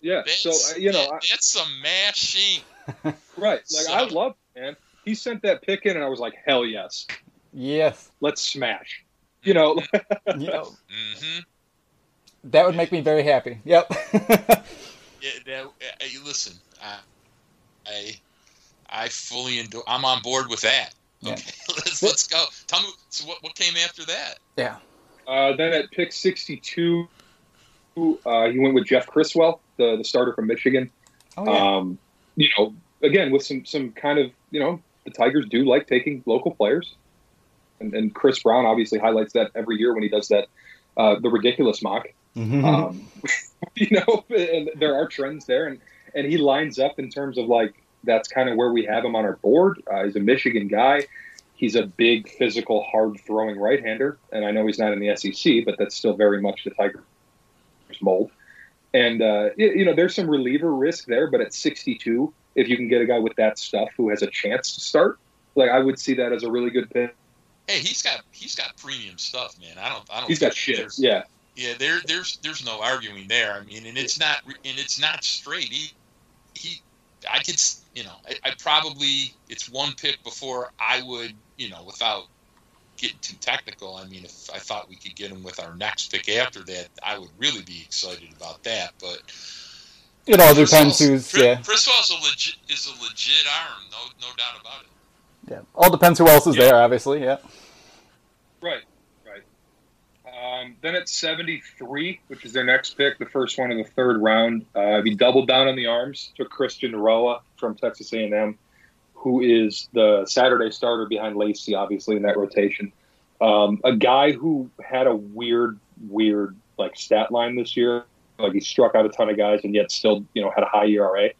yeah. that's, So uh, you know, that- that's some mashing. I, right? Like So- I love, man. He sent that pick in, and I was like, hell yes, Yes. let's smash. You know, You know, hmm that would make me very happy. Yep. Yeah, that, uh, you listen, I, I, I fully endorse. I'm on board with that. Yeah. Okay, let's let's go. Tell me, so what what came after that? yeah. Uh, then at pick 62, uh, he went with Jeff Criswell, the, the starter from Michigan. Oh yeah. Um, you know, again, with some, some kind of, you know, the Tigers do like taking local players. And, and Chris Brown obviously highlights that every year when he does that, uh, the ridiculous mock. Mhm. Um, you know, and there are trends there. And, and he lines up in terms of like, that's kind of where we have him on our board. Uh, he's a Michigan guy. He's a big, physical, hard throwing right hander. And I know he's not in the SEC, but that's still very much the Tigers mold. And, uh, y- you know, there's some reliever risk there, but at 62, if you can get a guy with that stuff who has a chance to start, like I would see that as a really good pick. Hey, he's got he's got premium stuff, man. I don't I don't. He's got think shit. Yeah. Yeah, there, there's there's no arguing there. I mean, and it's not and it's not straight. He, he, I could, you know, I, I probably it's one pick before I would, you know, without getting too technical. I mean, if I thought we could get him with our next pick after that, I would really be excited about that. But it all depends who's Chris, yeah. Criswell's a legit is a legit arm, no no doubt about it. Yeah, all depends who else is yeah. there, obviously. Yeah. Right, right. Um, then at 73, which is their next pick, the first one in the third round, uh, he doubled down on the arms, took Christian Roa from Texas A&M, who is the Saturday starter behind Lacy, obviously in that rotation. Um, a guy who had a weird, weird like stat line this year. Like he struck out a ton of guys and yet still, you know, had a high ERA.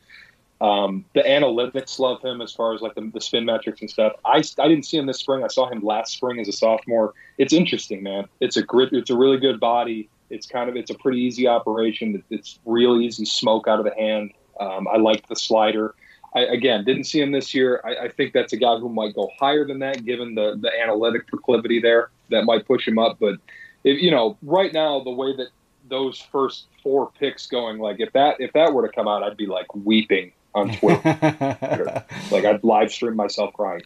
Um, the analytics love him as far as like the, the, spin metrics and stuff. I, I didn't see him this spring. I saw him last spring as a sophomore. It's interesting, man. It's a grit. It's a really good body. It's kind of it's a pretty easy operation. It's real easy smoke out of the hand. Um, I like the slider. I, again, didn't see him this year. I, I, think that's a guy who might go higher than that, given the the analytic proclivity there that might push him up. But if you know, right now the way that those first four picks going, like if that if that were to come out, I'd be like weeping on Twitter. like I'd live stream myself crying.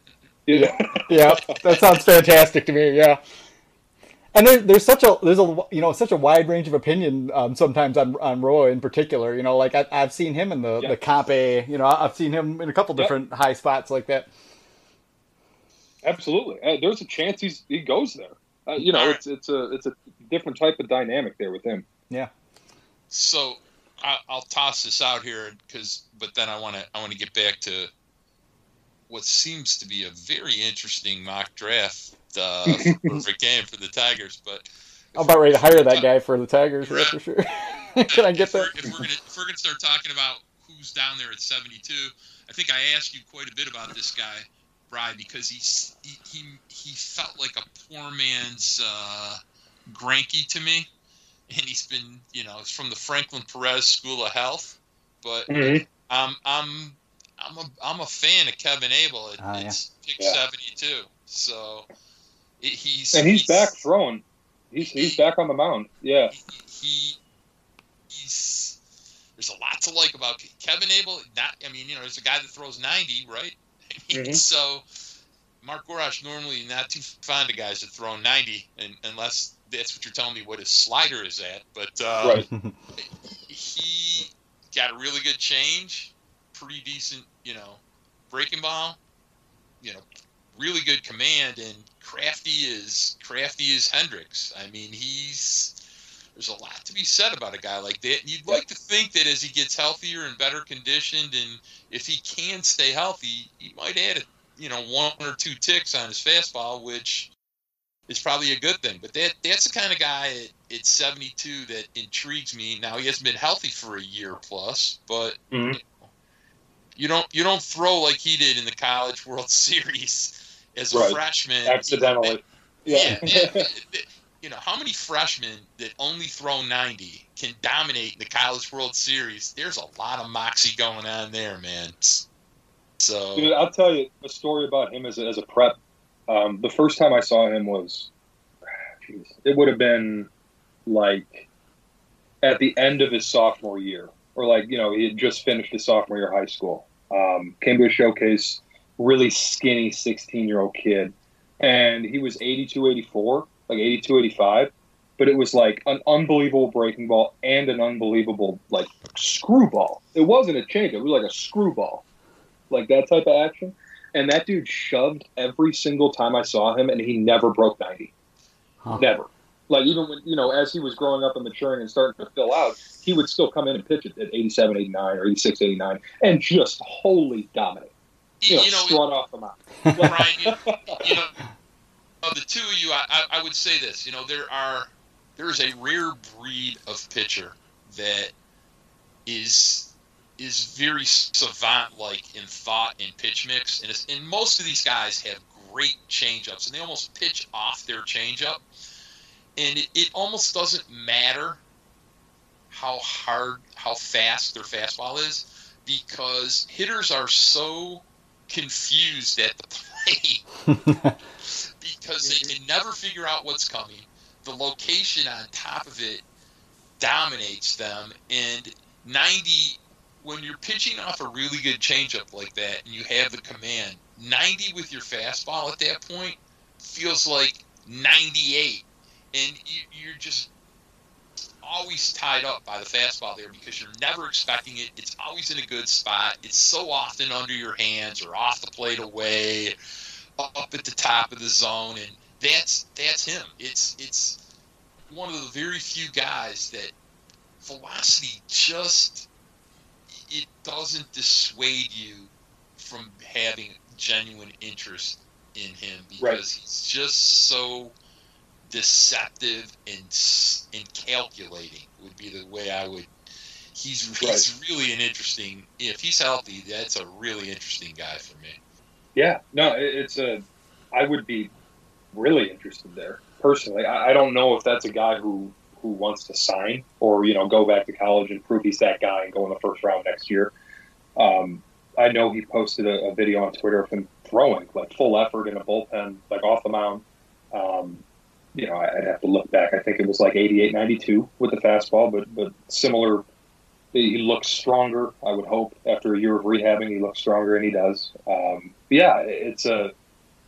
Yeah, yeah, that sounds fantastic to me. Yeah, and there, there's such a there's a you know such a wide range of opinion um, sometimes on on Roa in particular. You know, like I, have seen him in the the comp A. You know, I've seen him in a couple different yep. high spots like that. Absolutely, uh, there's a chance he's he goes there. Uh, you know, it's it's a it's a different type of dynamic there with him. Yeah. So I, will toss this out here because, but then I want to I want to get back to what seems to be a very interesting mock draft uh, perfect game for the Tigers. But I'm about ready to hire that guy for the Tigers, right, for sure. Can I get that? If we're, gonna, if we're gonna start talking about who's down there at 72, I think I asked you quite a bit about this guy, Bry, because he's, he he he felt like a poor man's uh, Greinke to me and he's been, you know, it's from the Franklin Perez School of Health. But mm-hmm. I'm I'm I'm a I'm a fan of Kevin Abel. It, oh, it's yeah. pick yeah. 72. So it, he's and he's, he's, back throwing. He's he's he, back on the mound. Yeah. He, he, he's there's a lot to like about Kevin Abel. Not I mean, you know, there's a guy that throws 90, right? Mm-hmm. so Mark Gorash normally not too fond of guys that throw 90, and, unless that's what you're telling me what his slider is at. But uh, right. he got a really good change, pretty decent, you know, breaking ball, you know, really good command, and crafty is crafty is Hendricks. I mean, he's there's a lot to be said about a guy like that. And you'd like to think that as he gets healthier and better conditioned, and if he can stay healthy, he might add a you know one or two ticks on his fastball, which is probably a good thing. But that that's the kind of guy at, at 72 that intrigues me. Now he hasn't been healthy for a year plus, but mm-hmm. you, know, you, don't you don't throw like he did in the College World Series as a right. freshman accidentally. yeah. yeah, yeah you know how many freshmen that only throw 90 can dominate in the College World Series? There's a lot of moxie going on there, man. So, Dude, I'll tell you a story about him as a, as a prep um, the first time I saw him was, geez, it would have been like at the end of his sophomore year, or like you know he had just finished his sophomore year of high school. Um, came to a showcase, really skinny 16 year old kid, and he was 82, 84, like 82, 85. But it was like an unbelievable breaking ball and an unbelievable like screwball. It wasn't a change; it was like a screwball, like that type of action and that dude shoved every single time I saw him, and he never broke 90. Huh. Never. Like, even when, you know, as he was growing up and maturing and starting to fill out, he would still come in and pitch it at 87, 89, or 86, 89, and just wholly dominate. You know, you know strut off the mound. Brian, you, you know, of the two of you, I, I would say this. You know, there are there is a rare breed of pitcher that is is very savant like in thought and pitch mix, and, and most of these guys have great changeups, and they almost pitch off their changeup, and it, it almost doesn't matter how hard, how fast their fastball is, because hitters are so confused at the plate because they can never figure out what's coming. the location on top of it dominates them. And 90, when you're pitching off a really good changeup like that and you have the command, 90 with your fastball at that point feels like 98. And you, you're just always tied up by the fastball there because you're never expecting it. It's always in a good spot. It's so often under your hands or off the plate away, up at the top of the zone, and that's that's him. It's it's one of the very few guys that velocity just it doesn't dissuade you from having genuine interest in him because Right. he's just so deceptive and and calculating would be the way I would. He's he's really an interesting. If he's healthy, that's a really interesting guy for me. Yeah, no, it's a. I would be really interested there personally. I, I don't know if that's a guy who who wants to sign or you know go back to college and prove he's that guy and go in the first round next year. Um, I know he posted a, a video on Twitter of him throwing like full effort in a bullpen, like off the mound. Um, you know, I'd have to look back. I think it was like 88, 92 with the fastball, but but similar. He looks stronger. I would hope after a year of rehabbing, he looks stronger, and he does. Um, yeah, it's a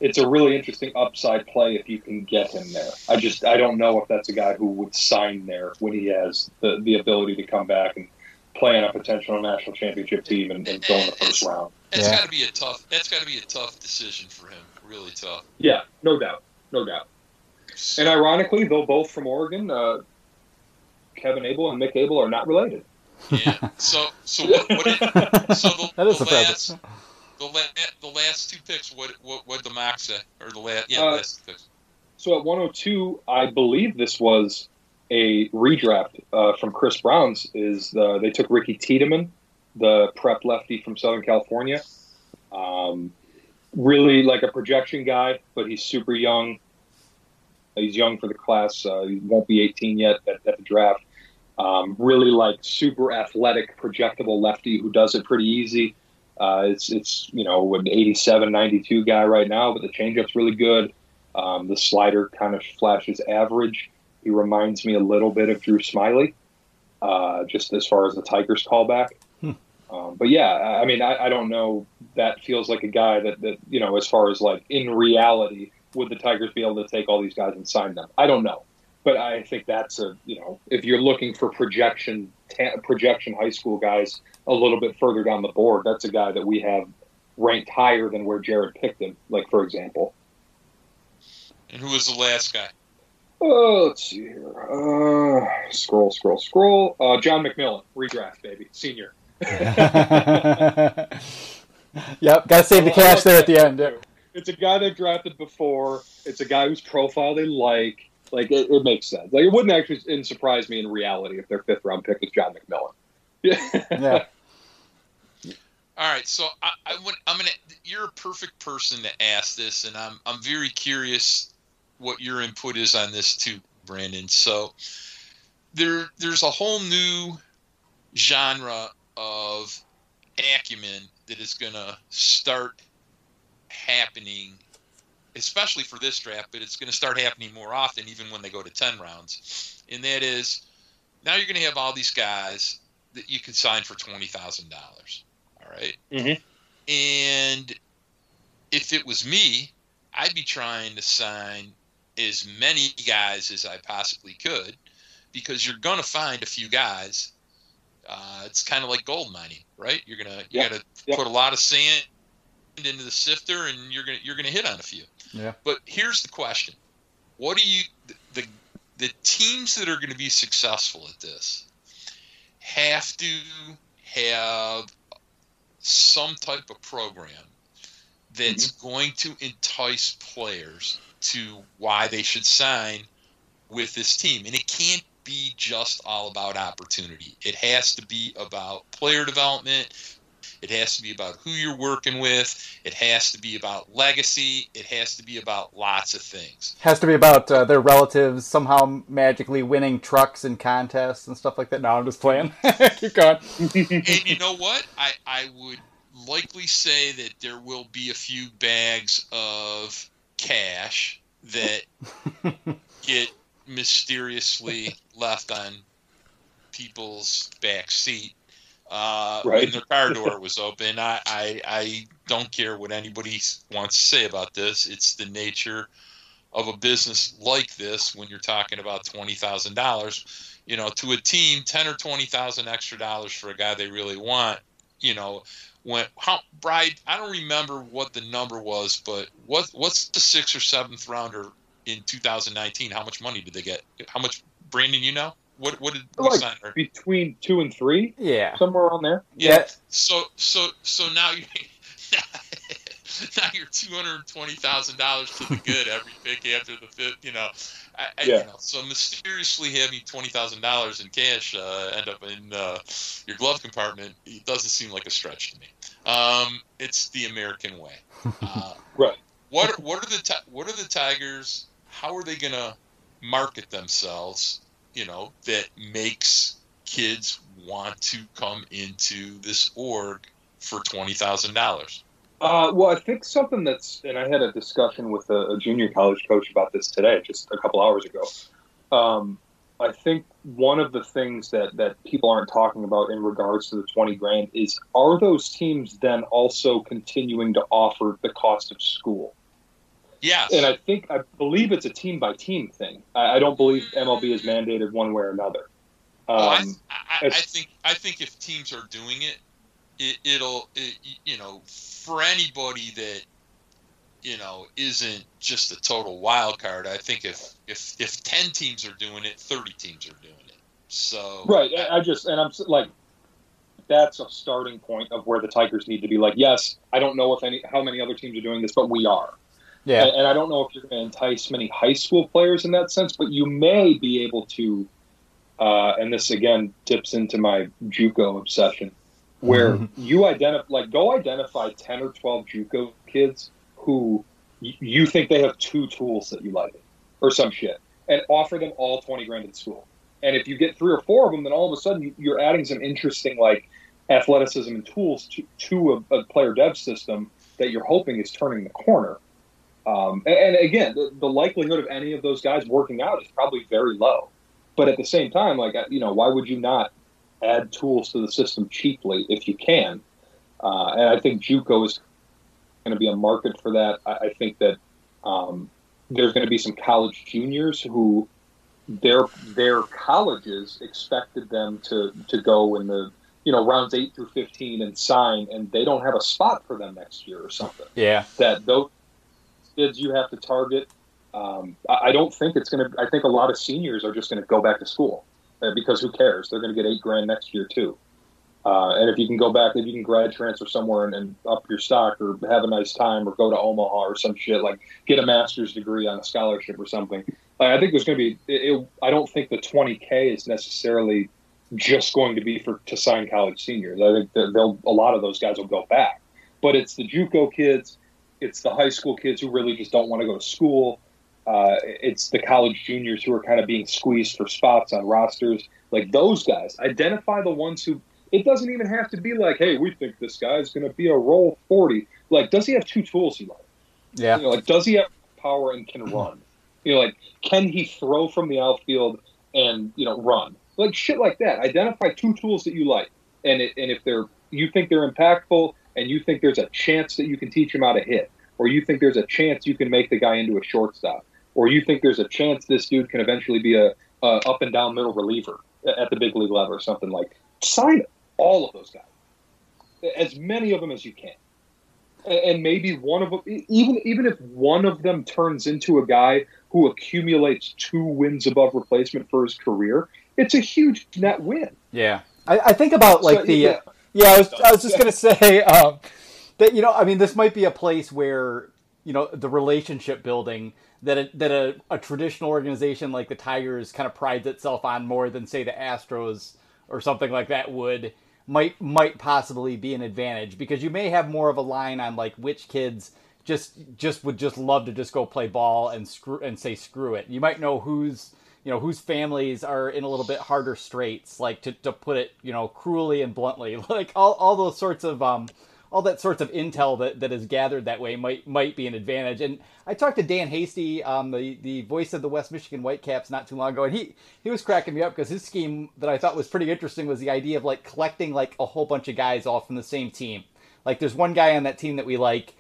it's a really interesting upside play if you can get him there. I just I don't know if that's a guy who would sign there when he has the the ability to come back and play on a potential national championship team and, and go in the first round. That's Yeah. got to be a tough. That's got to be a tough decision for him. Really tough. Yeah, no doubt, no doubt. And ironically, though both from Oregon, uh, Kevin Abel and Mick Abel are not related. Yeah. So so what? what it, so the, That is the surprising. last the, la- the last two picks. What what what the mock say or the last yeah Uh, last two picks. So at 102, I believe this was a redraft uh, from Chris Brown's. Is uh, they took Ricky Tiedemann, the prep lefty from Southern California. Um, really like a projection guy, but he's super young. He's young for the class. Uh, he won't be 18 yet at, at the draft. Um, really like super athletic, projectable lefty who does it pretty easy. Uh, it's it's you know an 87, 92 guy right now, but the changeup's really good. Um, the slider kind of flashes average. He reminds me a little bit of Drew Smyly, uh, just as far as the Tigers callback. Um, but yeah, I I mean, I, I don't know. That feels like a guy that, that you know, as far as like in reality, would the Tigers be able to take all these guys and sign them? I don't know, but I think that's a you know, if you're looking for projection ta- projection high school guys a little bit further down the board, that's a guy that we have ranked higher than where Jared picked him. Like for example. And who was the last guy? Oh, let's see here. Uh, scroll, scroll, scroll. Uh, John McMillon, redraft, baby, senior. Yep, gotta save the cash there at the end. too. It's a guy they've drafted before. It's a guy whose profile they like. Like it, it makes sense. Like it wouldn't actually surprise me in reality if their fifth round pick was John McMillon. Yeah. All right, so I, I I'm gonna. You're a perfect person to ask this, and I'm I'm very curious what your input is on this too, Brandon. So there there's a whole new genre of acumen that is gonna start happening, especially for this draft, but it's gonna start happening more often, even when they go to ten rounds. And that is, now you're gonna have all these guys that you can sign for twenty thousand dollars. Right? Mhm. And if it was me, I'd be trying to sign as many guys as I possibly could because you're going to find a few guys. Uh, it's kind of like gold mining, right? You're gonna you Yep. got to Yep. put a lot of sand into the sifter, and you're gonna you're gonna hit on a few. Yeah. But here's the question: What do you the, the teams that are going to be successful at this have to have some type of program that's mm-hmm. going to entice players to why they should sign with this team. And it can't be just all about opportunity. It has to be about player development. It has to be about who you're working with. It has to be about legacy. It has to be about lots of things. Has to be about uh, their relatives somehow magically winning trucks and contests and stuff like that. No, I'm just playing. Keep going. and you know what? I, I would likely say that there will be a few bags of cash that get mysteriously left on people's back seat uh, Right. when their car door was open. I, I I don't care what anybody wants to say about this. It's the nature of a business like this when you're talking about twenty thousand dollars. You know, to a team, ten or twenty thousand extra dollars for a guy they really want. You know, when how Bride, I don't remember what the number was, but what what's the sixth or seventh rounder in 2019? How much money did they get? How much, Brandon? You know what? What did we Like sign her? between two and three, Yeah. somewhere on there. Yeah. So so so now you now you're two hundred twenty thousand dollars to the good every pick after the fifth. You know, I, I, Yeah. you know, so mysteriously having twenty thousand dollars in cash uh, end up in uh, your glove compartment it doesn't seem like a stretch to me. Um, it's the American way. Uh, Right. what what are the what are the Tigers? How are they gonna market themselves? You know that makes kids want to come into this org for twenty thousand dollars. Uh, well, I think something that's, and I had a discussion with a, a junior college coach about this today, just a couple hours ago. Um, I think one of the things that, that people aren't talking about in regards to the 20 grand is are those teams then also continuing to offer the cost of school? Yes. And I think, I believe it's a team by team thing. I, I don't believe MLB is mandated one way or another. Um, Well, I, I, I think I think if teams are doing it, it it'll it, you know for anybody that you know isn't just a total wild card. I think if if if ten teams are doing it, thirty teams are doing it. So Right. I I just and I'm like, that's a starting point of where the Tigers need to be. Like, yes, I don't know if any how many other teams are doing this, but we are. Yeah. And, and I don't know if you're going to entice many high school players in that sense, but you may be able to. Uh, and this again dips into my JUCO obsession, where you identify like go identify ten or twelve JUCO kids who y- you think they have two tools that you like, or some shit, and offer them all twenty grand in school. And if you get three or four of them, then all of a sudden you- you're adding some interesting like athleticism and tools to, to a, a player dev system that you're hoping is turning the corner. Um, and, and again, the, the likelihood of any of those guys working out is probably very low. But at the same time, like you know, why would you not add tools to the system cheaply if you can? Uh, and I think JUCO is going to be a market for that. I, I think that um, there's going to be some college juniors who their their colleges expected them to to go in the you know rounds eight through fifteen and sign, and they don't have a spot for them next year or something. Yeah. That those kids you have to target. Um, I, I don't think it's going to. I think a lot of seniors are just going to go back to school uh, because who cares? They're going to get eight grand next year too. Uh, and if you can go back, if you can grad transfer somewhere and, and up your stock, or have a nice time, or go to Omaha or some shit, like get a master's degree on a scholarship or something. Like, I think there's going to be. It, it, I don't think the 20k is necessarily just going to be for to sign college seniors. I think that they'll a lot of those guys will go back, but it's the JUCO kids, it's the high school kids who really just don't want to go to school. Uh, it's the college juniors who are kind of being squeezed for spots on rosters. Like those guys, identify the ones who. It doesn't even have to be like, hey, we think this guy is going to be a role forty. Like, does he have two tools he likes? Yeah. You know, like, does he have power and can run? You know, like, can he throw from the outfield and you know run? Like shit like that. Identify two tools that you like, and it, and if they're you think they're impactful, and you think there's a chance that you can teach him how to hit, or you think there's a chance you can make the guy into a shortstop, or you think there's a chance this dude can eventually be a, a up and down middle reliever at the big league level or something like. Sign all of those guys, as many of them as you can and maybe one of them even even if one of them turns into a guy who accumulates two wins above replacement for his career it's a huge net win Yeah, I, I think about like So, the yeah. Uh, yeah. I was I was just gonna say um, that you know I mean this might be a place where you know the relationship building that a, that a, a traditional organization like the Tigers kind of prides itself on more than say the Astros or something like that would might might possibly be an advantage because you may have more of a line on like which kids just just would just love to just go play ball and screw and say screw it. You might know who's you know whose families are in a little bit harder straits, like to, to put it you know cruelly and bluntly, like all, all those sorts of um all that sorts of intel that, that is gathered that way might might be an advantage. And I talked to Dan Hasty, um, the the voice of the West Michigan Whitecaps, not too long ago, and he he was cracking me up because his scheme that I thought was pretty interesting was the idea of like collecting like a whole bunch of guys all from the same team. Like there's one guy on that team that we like.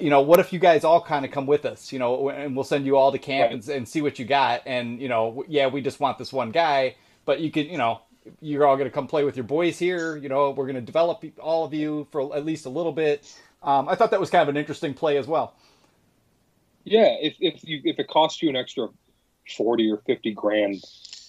You know, what if you guys all kind of come with us? You know, and we'll send you all to camp Right. and, and see what you got. And you know, yeah, we just want this one guy, but you can, you know, you're all going to come play with your boys here. You know, we're going to develop all of you for at least a little bit. Um, I thought that was kind of an interesting play as well. Yeah, if if you if it costs you an extra forty or fifty grand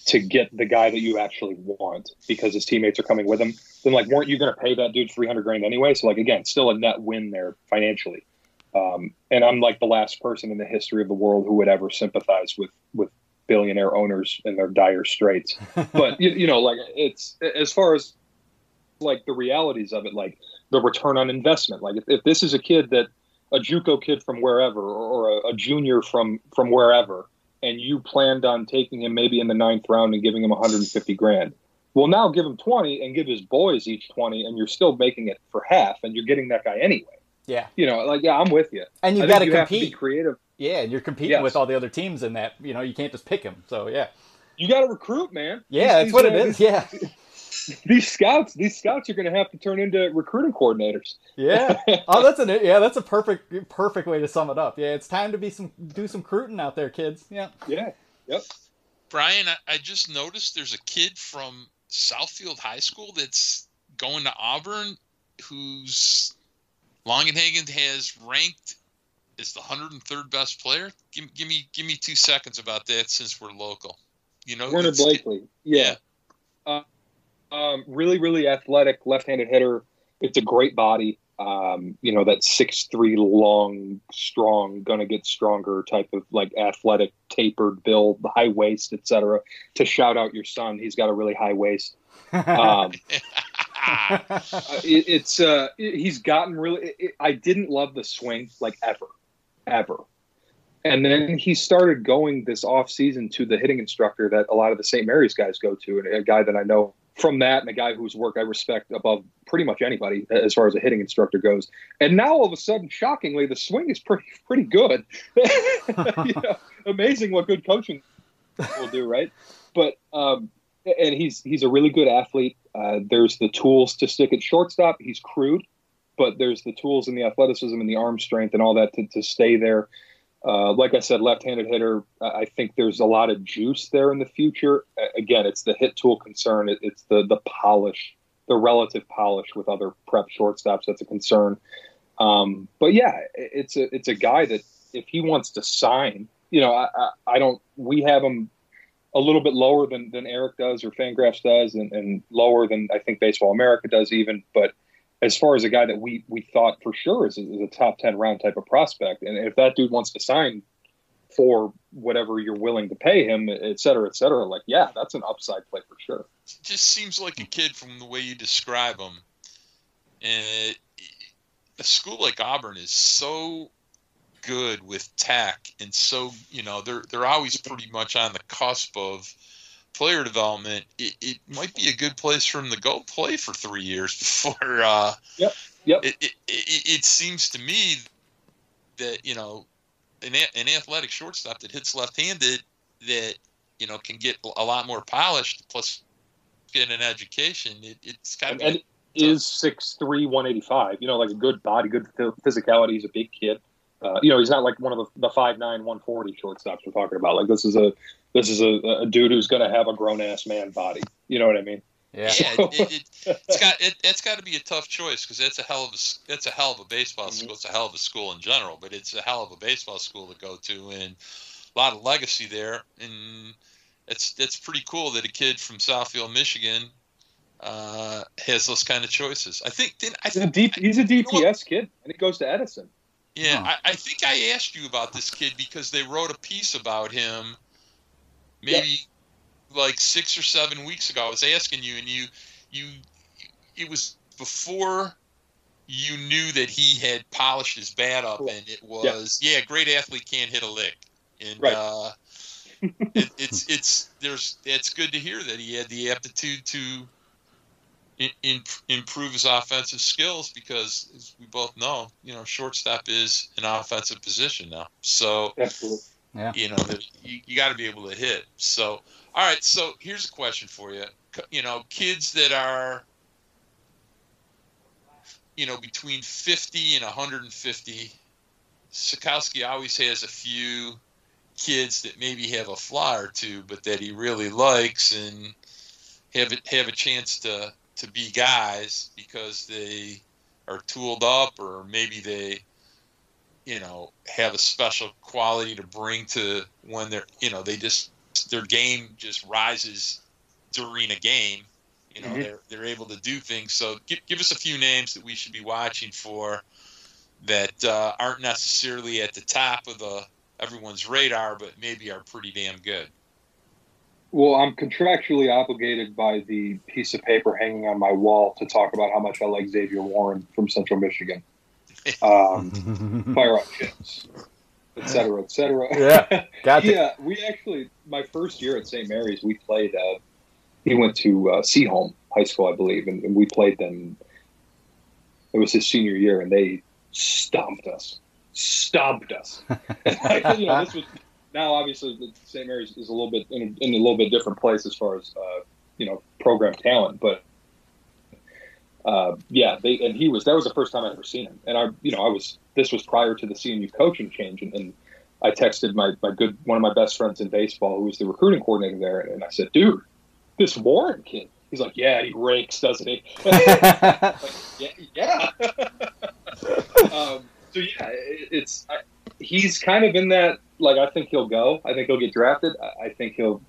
to get the guy that you actually want because his teammates are coming with him, then like weren't you going to pay that dude three hundred grand anyway? So like again, still a net win there financially. Um, and I'm like the last person in the history of the world who would ever sympathize with with billionaire owners in their dire straits. but you, you know, like it's as far as like the realities of it, like the return on investment. Like if, if this is a kid that a JUCO kid from wherever or a, a junior from from wherever, and you planned on taking him maybe in the ninth round and giving him 150 grand. Well, now give him 20 and give his boys each 20, and you're still making it for half, and you're getting that guy anyway. Yeah, You know, like yeah, I'm with you. and you I got think to you have to be compete. creative. Yeah, and you're competing Yes. with all the other teams in that. You know, you can't just pick them. So yeah, You got to recruit, man. yeah, that's These- what these, it uh. Yeah, These scouts, these scouts are going to have to turn into recruiting coordinators. yeah. Oh, that's an yeah, that's a perfect perfect way to sum it up. Yeah, it's time to be some do some recruiting out there, kids. Yeah. Yeah. Yep. Brian, I, I just noticed there's a kid from Southfield High School that's going to Auburn who's Longenhagen has ranked as the 103rd best player. Give, give me give me two seconds about that since we're local. You know, Werner this kid- Blakely. Yeah. Uh, um, really, really athletic, left-handed hitter. It's a great body. Um, you know, that six three long, strong, gonna get stronger type of like athletic, tapered build, high waist, etc. To shout out your son, he's got a really high waist. Um, it, it's uh, he's gotten really. It- I didn't love the swing like ever, ever. And then he started going this off season to the hitting instructor that a lot of the St. Mary's guys go to, and a guy that I know from that, and a guy whose work I respect above pretty much anybody as far as a hitting instructor goes. And now all of a sudden, shockingly, the swing is pretty pretty good. You know, amazing what good coaching will do, right? But um, and he's he's a really good athlete. Uh, there's the tools to stick at shortstop. He's crude, but there's the tools and the athleticism and the arm strength and all that to, to stay there. Uh, like I said, left-handed hitter. I think there's a lot of juice there in the future. Again, it's the hit tool concern. It, it's the the polish, the relative polish with other prep shortstops. That's a concern. Um, but yeah, it's a it's a guy that if he wants to sign, you know, I, I, I don't. We have him a little bit lower than, than Eric does or Fangraphs does, and, and lower than I think Baseball America does even. But as far as a guy that we we thought for sure is a, is a top ten round type of prospect, and if that dude wants to sign for whatever you're willing to pay him, et cetera, et cetera, like yeah, that's an upside play for sure. just seems like a kid from the way you describe him. And a school like Auburn is so good with tech, and so you know they're they're always pretty much on the cusp of player development. It, it might be a good place for him to go play for three years before. Uh, Yep. Yep. It, it, it, it seems to me that you know an, an athletic shortstop that hits left-handed that you know can get a lot more polished plus get an education. It, it's kind of and is six three one eighty five. You know, like a good body, good physicality. He's a big kid. Uh, you know, he's not like one of the, the 5'9", 140 shortstops we're talking about. Like this is a this is a, a dude who's going to have a grown ass man body. You know what I mean? Yeah. yeah, it, it, it, it's got it, it's got to be a tough choice because it's a hell of a it's a hell of a baseball Mm-hmm. school. It's a hell of a school in general, but it's a hell of a baseball school to go to, and a lot of legacy there. And it's it's pretty cool that a kid from Southfield, Michigan, uh, has those kind of choices. I think then I He's a deep. He's a know what? DPS kid, and he goes to Edison. Yeah, Huh. I, I think I asked you about this kid because they wrote a piece about him maybe like six or seven weeks ago. I was asking you, and you, you, it was before you knew that he had polished his bat up, and it was yeah, great athlete can't hit a lick, and Right. uh, it, it's it's there's it's good to hear that he had the aptitude to in, in, improve his offensive skills because, as we both know, you know, shortstop is an offensive position now. So, Absolutely. Yeah. you know, you, you got to be able to hit. So, all right. So here's a question for you. You know, kids that are, you know, between 50 and 150. Sakowski always has a few kids that maybe have a fly or two, but that he really likes and have it, have a chance to to be guys because they are tooled up or maybe they you know have a special quality to bring to when they're you know they just their game just rises during a game. You know Mhm. they're they're able to do things. So give, give us a few names that we should be watching for that uh, aren't necessarily at the top of the everyone's radar but maybe are pretty damn good Well, I'm contractually obligated by the piece of paper hanging on my wall to talk about how much I like Zavier Warren from Central Michigan. Um, fire up chips, et cetera, et cetera. Yeah, got yeah, we actually, my first year at St. Mary's, we played, uh, he went to uh, Seaholm High School, I believe, and, and we played them. It was his senior year, and they stomped us. Stomped us. you know, this was now obviously St. Mary's is a little bit in a, in a little bit different place as far as uh, you know program talent, but uh, yeah, they and he was that was the first time I'd ever seen him, and I you know I was this was prior to the CMU coaching change, and, and I texted my my good one of my best friends in baseball who was the recruiting coordinator there, and I said, dude, this Warren kid. He's like, yeah, he rakes, doesn't he? like, yeah, yeah. um, so yeah, it, it's I, he's kind of in that. Like, I think he'll go. I think he'll get drafted. I, think he'll,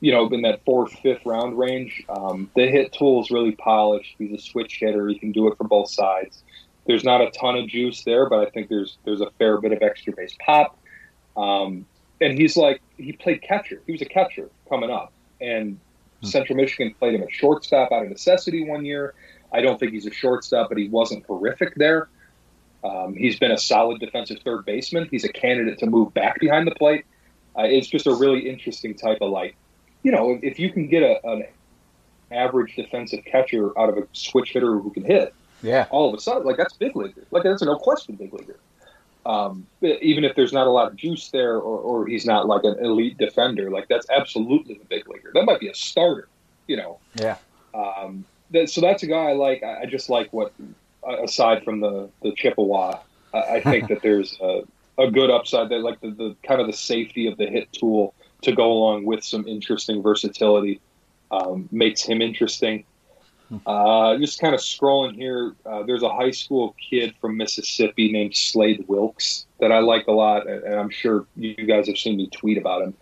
you know, in that fourth, fifth round range. Um, the hit tool is really polished. He's a switch hitter. He can do it for both sides. There's not a ton of juice there, but I think there's there's a fair bit of extra base pop. Um, and he's like he played catcher. He was a catcher coming up, and Central Michigan played him at shortstop out of necessity one year. I don't think he's a shortstop, but he wasn't horrific there. Um, he's been a solid defensive third baseman. He's a candidate to move back behind the plate. Uh, it's just a really interesting type of like, you know, if you can get a, an average defensive catcher out of a switch hitter who can hit, Yeah. all of a sudden, like that's big leaguer. Like that's a no question big leaguer. Um, even if there's not a lot of juice there, or, or he's not like an elite defender, like that's absolutely the big leaguer. That might be a starter, you know. Yeah. Um, that, so that's a guy I like. I just like what, aside from the the Chippewa, I, I think that there's a, a good upside there, like the, the kind of the safety of the hit tool to go along with some interesting versatility um, makes him interesting. Uh, just kind of scrolling here, uh, there's a high school kid from Mississippi named Slade Wilks that I like a lot, and, I'm sure you guys have seen me tweet about him.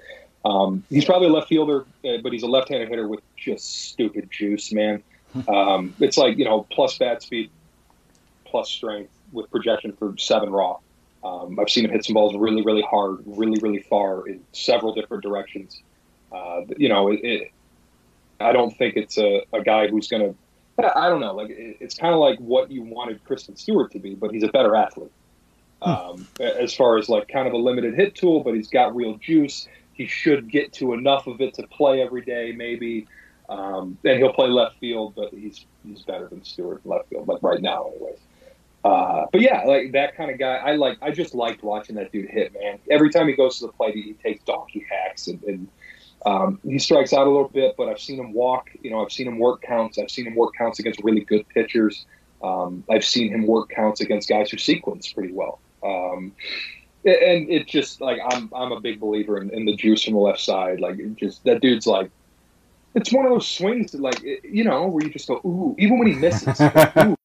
Um, he's probably a left fielder, uh, but he's a left-handed hitter with just stupid juice, man. Um, it's like you know, plus bat speed, plus strength with projection for seven raw. Um, I've seen him hit some balls really, really hard, really, really far in several different directions. Uh, you know, it, it, I don't think it's a, a guy who's going to. I don't know. Like it, it's kind of like what you wanted Christin Stewart to be, but he's a better athlete. Um, as far as like kind of a limited hit tool, but he's got real juice. He should get to enough of it to play every day, maybe. Um, and he'll play left field, but he's he's better than Stewart in left field, like right now, anyways. Uh, but yeah, like that kind of guy. I like. I just liked watching that dude hit, man. Every time he goes to the plate, he, he takes donkey hacks and, and um, he strikes out a little bit. But I've seen him walk. You know, I've seen him work counts. I've seen him work counts against really good pitchers. Um, I've seen him work counts against guys who sequence pretty well. Um, and it just like I'm I'm a big believer in, in the juice from the left side. Like it just that dude's like it's one of those swings that like you know where you just go ooh even when he misses like, ooh.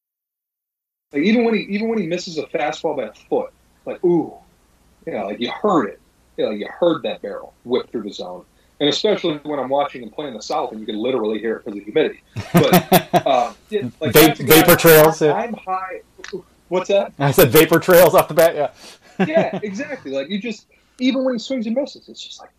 Like even when he even when he misses a fastball by a foot like ooh you know, like you heard it yeah like you heard that barrel whip through the zone and especially when I'm watching him play in the south and you can literally hear it because of humidity but uh, like Va- a guy- vapor trails. I'm high what's that I said vapor trails off the bat. Yeah. yeah, exactly. Like you just even when he swings and misses, it's just like,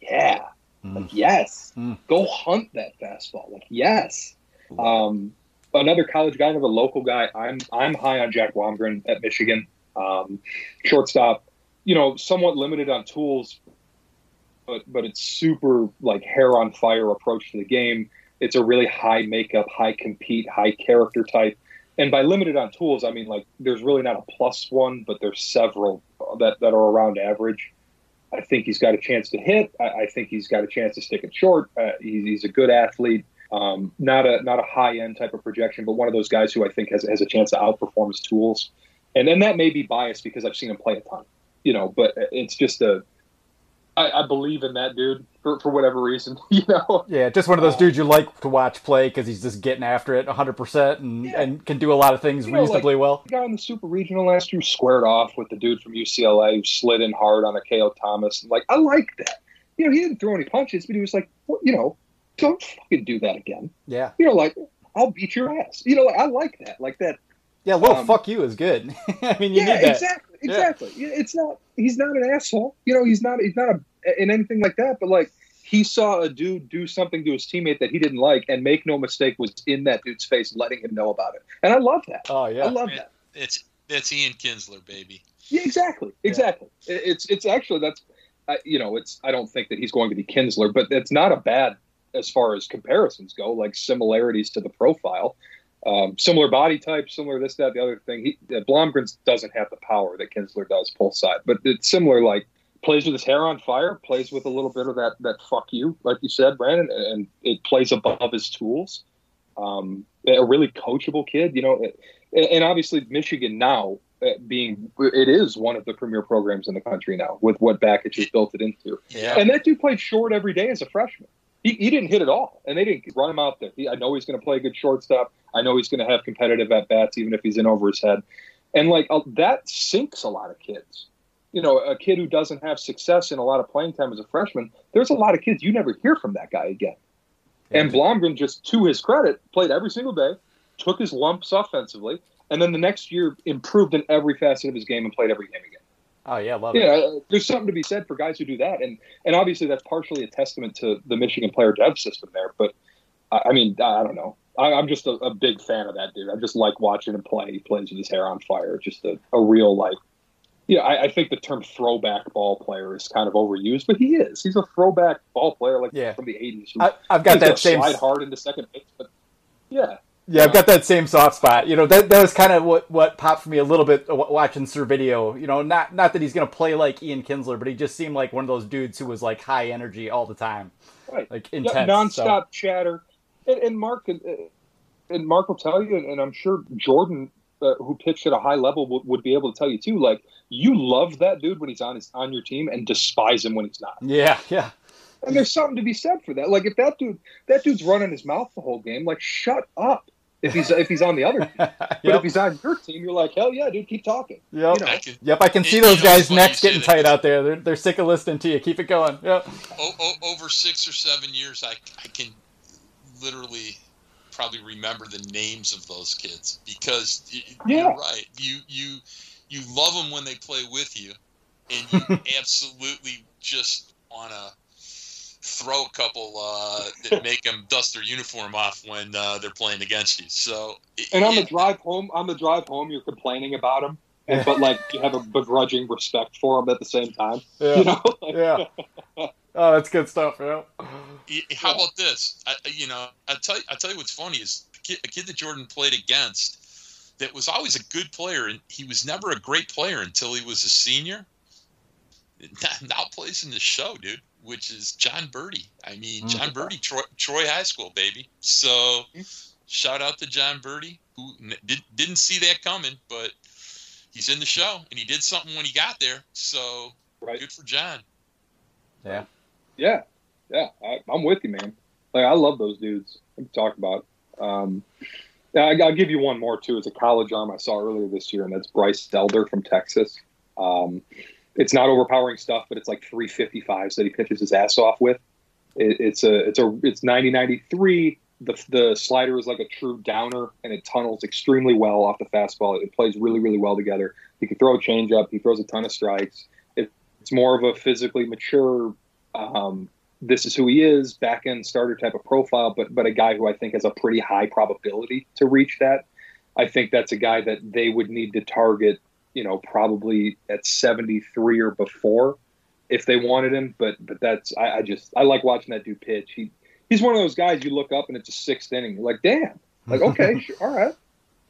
yeah, like yes, Mm. go hunt that fastball. Like yes. Um, another college guy, another local guy. I'm I'm high on Jack Blomgren at Michigan, um, shortstop. You know, somewhat limited on tools, but but it's super like hair on fire approach to the game. It's a really high makeup, high compete, high character type. And by limited on tools, I mean like there's really not a plus one, but there's several that, that are around average. I think he's got a chance to hit. I, I think he's got a chance to stick it short. Uh, he's, he's a good athlete. Um, not a not a high end type of projection, but one of those guys who I think has, has a chance to outperform his tools. And then that may be biased because I've seen him play a ton, you know. But it's just a I, I believe in that dude for, for whatever reason, you know. Yeah, just one of those dudes you like to watch play because he's just getting after it 100 percent and Yeah. and can do a lot of things You know, reasonably like, well. The guy in the Super Regional last year squared off with the dude from UCLA who slid in hard on Ako Thomas. Like, I like that. You know, he didn't throw any punches, but he was like, you know, don't fucking do that again. Yeah, You know, like, I'll beat your ass. You know, like, I like that. Like that. yeah. A little Um, fuck you is good. I mean, you yeah, need that. exactly, exactly. Yeah, It's not. He's not an asshole. You know, he's not. He's not a, in anything like that. But like, he saw a dude do something to his teammate that he didn't like, and make no mistake, was in that dude's face, letting him know about it. And I love that. Oh yeah. I love Yeah. that. It's that's Ian Kinsler, baby. Yeah, exactly, exactly. It- It's it's actually that's I you know it's I don't think that he's going to be Kinsler, but it's not a bad as far as comparisons go, like similarities to the profile. Um, similar body type, similar this, that, the other thing. He, uh, Blomgren doesn't have the power that Kinsler does, pull side, but it's similar. Like plays with his hair on fire, plays with a little bit of that that fuck you, like you said, Brandon, and it plays above his tools. Um, a really coachable kid, you know, and, obviously Michigan now uh, being it is one of the premier programs in the country now with what Bakich has built it into. Yeah. And that dude played short every day as a freshman. He, he didn't hit at all, and they didn't run him out there. He, I know he's going to play a good shortstop. I know he's going to have competitive at bats, even if he's in over his head. And like uh, that sinks a lot of kids. You know, a kid who doesn't have success in a lot of playing time as a freshman. There's a lot of kids you never hear from that guy again. And Blomgren, just to his credit, played every single day, took his lumps offensively, and then the next year improved in every facet of his game and played every game again. Oh yeah, love it. Yeah, uh, there's something to be said for guys who do that, and and obviously that's partially a testament to the Michigan player dev system there. But I I mean, I I don't know. I, I'm just a, a big fan of that dude. I just like watching him play. He plays with his hair on fire. Just a, a real like. Yeah, I, I think the term throwback ball player is kind of overused, but he is. He's a throwback ball player, like Yeah. from the '80s. I, I've got that same. slide hard into second base, but yeah, Yeah, I've got that same soft spot. You know, that that was kind of what what popped for me a little bit watching Sir Video. You know, not not that he's gonna play like Ian Kinsler, but he just seemed like one of those dudes who was like high energy all the time, right. like Yeah, intense. nonstop so- chatter. And, and Mark and, and Mark will tell you, and I'm sure Jordan, uh, who pitched at a high level, would, would be able to tell you too. Like you love that dude when he's on his on your team, and despise him when he's not. Yeah, yeah, And there's something to be said for that. Like if that dude, that dude's running his mouth the whole game, like shut up. If he's if he's on the other team, but Yep. if he's on your team, you're like hell yeah, dude, keep talking. Yep. You know, can, Yep, I can see those guys' funny necks you say getting that. tight out there. They're they're sick of listening to you. Keep it going. Yep. o- o- over six or seven years, I, I can literally probably remember the names of those kids because Yeah. you're right. You you you love them when they play with you, and you absolutely just want to throw a couple uh, that make them dust their uniform off when uh, they're playing against you. So it- And on the it- drive home, on the drive home, you're complaining about him, and, but like you have a begrudging respect for him at the same time. Yeah. You know, Like, Yeah. Oh, that's good stuff. Yeah. How about this? I, I- you know, I tell you, I tell you what's funny is a kid, a kid that Jordan played against that was always a good player, and he was never a great player until he was a senior. Now plays in the show, dude, which is Jon Berti. I mean, Jon Berti, Troy, Troy High School, baby. So, shout out to Jon Berti, who did, didn't see that coming, but he's in the show, and he did something when he got there. So, Right. good for John. Yeah. yeah, yeah. I, I'm with you, man. Like I love those dudes. We can talk about. Um, yeah, I, I'll give you one more too. It's a college arm I saw earlier this year, and that's Bryce Elder from Texas. Um, it's not overpowering stuff, but it's like 355s that he pitches his ass off with. It, it's a it's a it's 90 93. The the slider is like a true downer, and it tunnels extremely well off the fastball. It plays really really well together. He can throw a changeup. He throws a ton of strikes. It, it's more of a physically mature. Um, this is who he is, back end starter type of profile, but but a guy who I think has a pretty high probability to reach that. I think that's a guy that they would need to target, you know, probably at 73 or before if they wanted him. But but that's I, I just I like watching that dude pitch. He he's one of those guys you look up and it's a sixth inning. You're like, damn, like okay, sure, all right.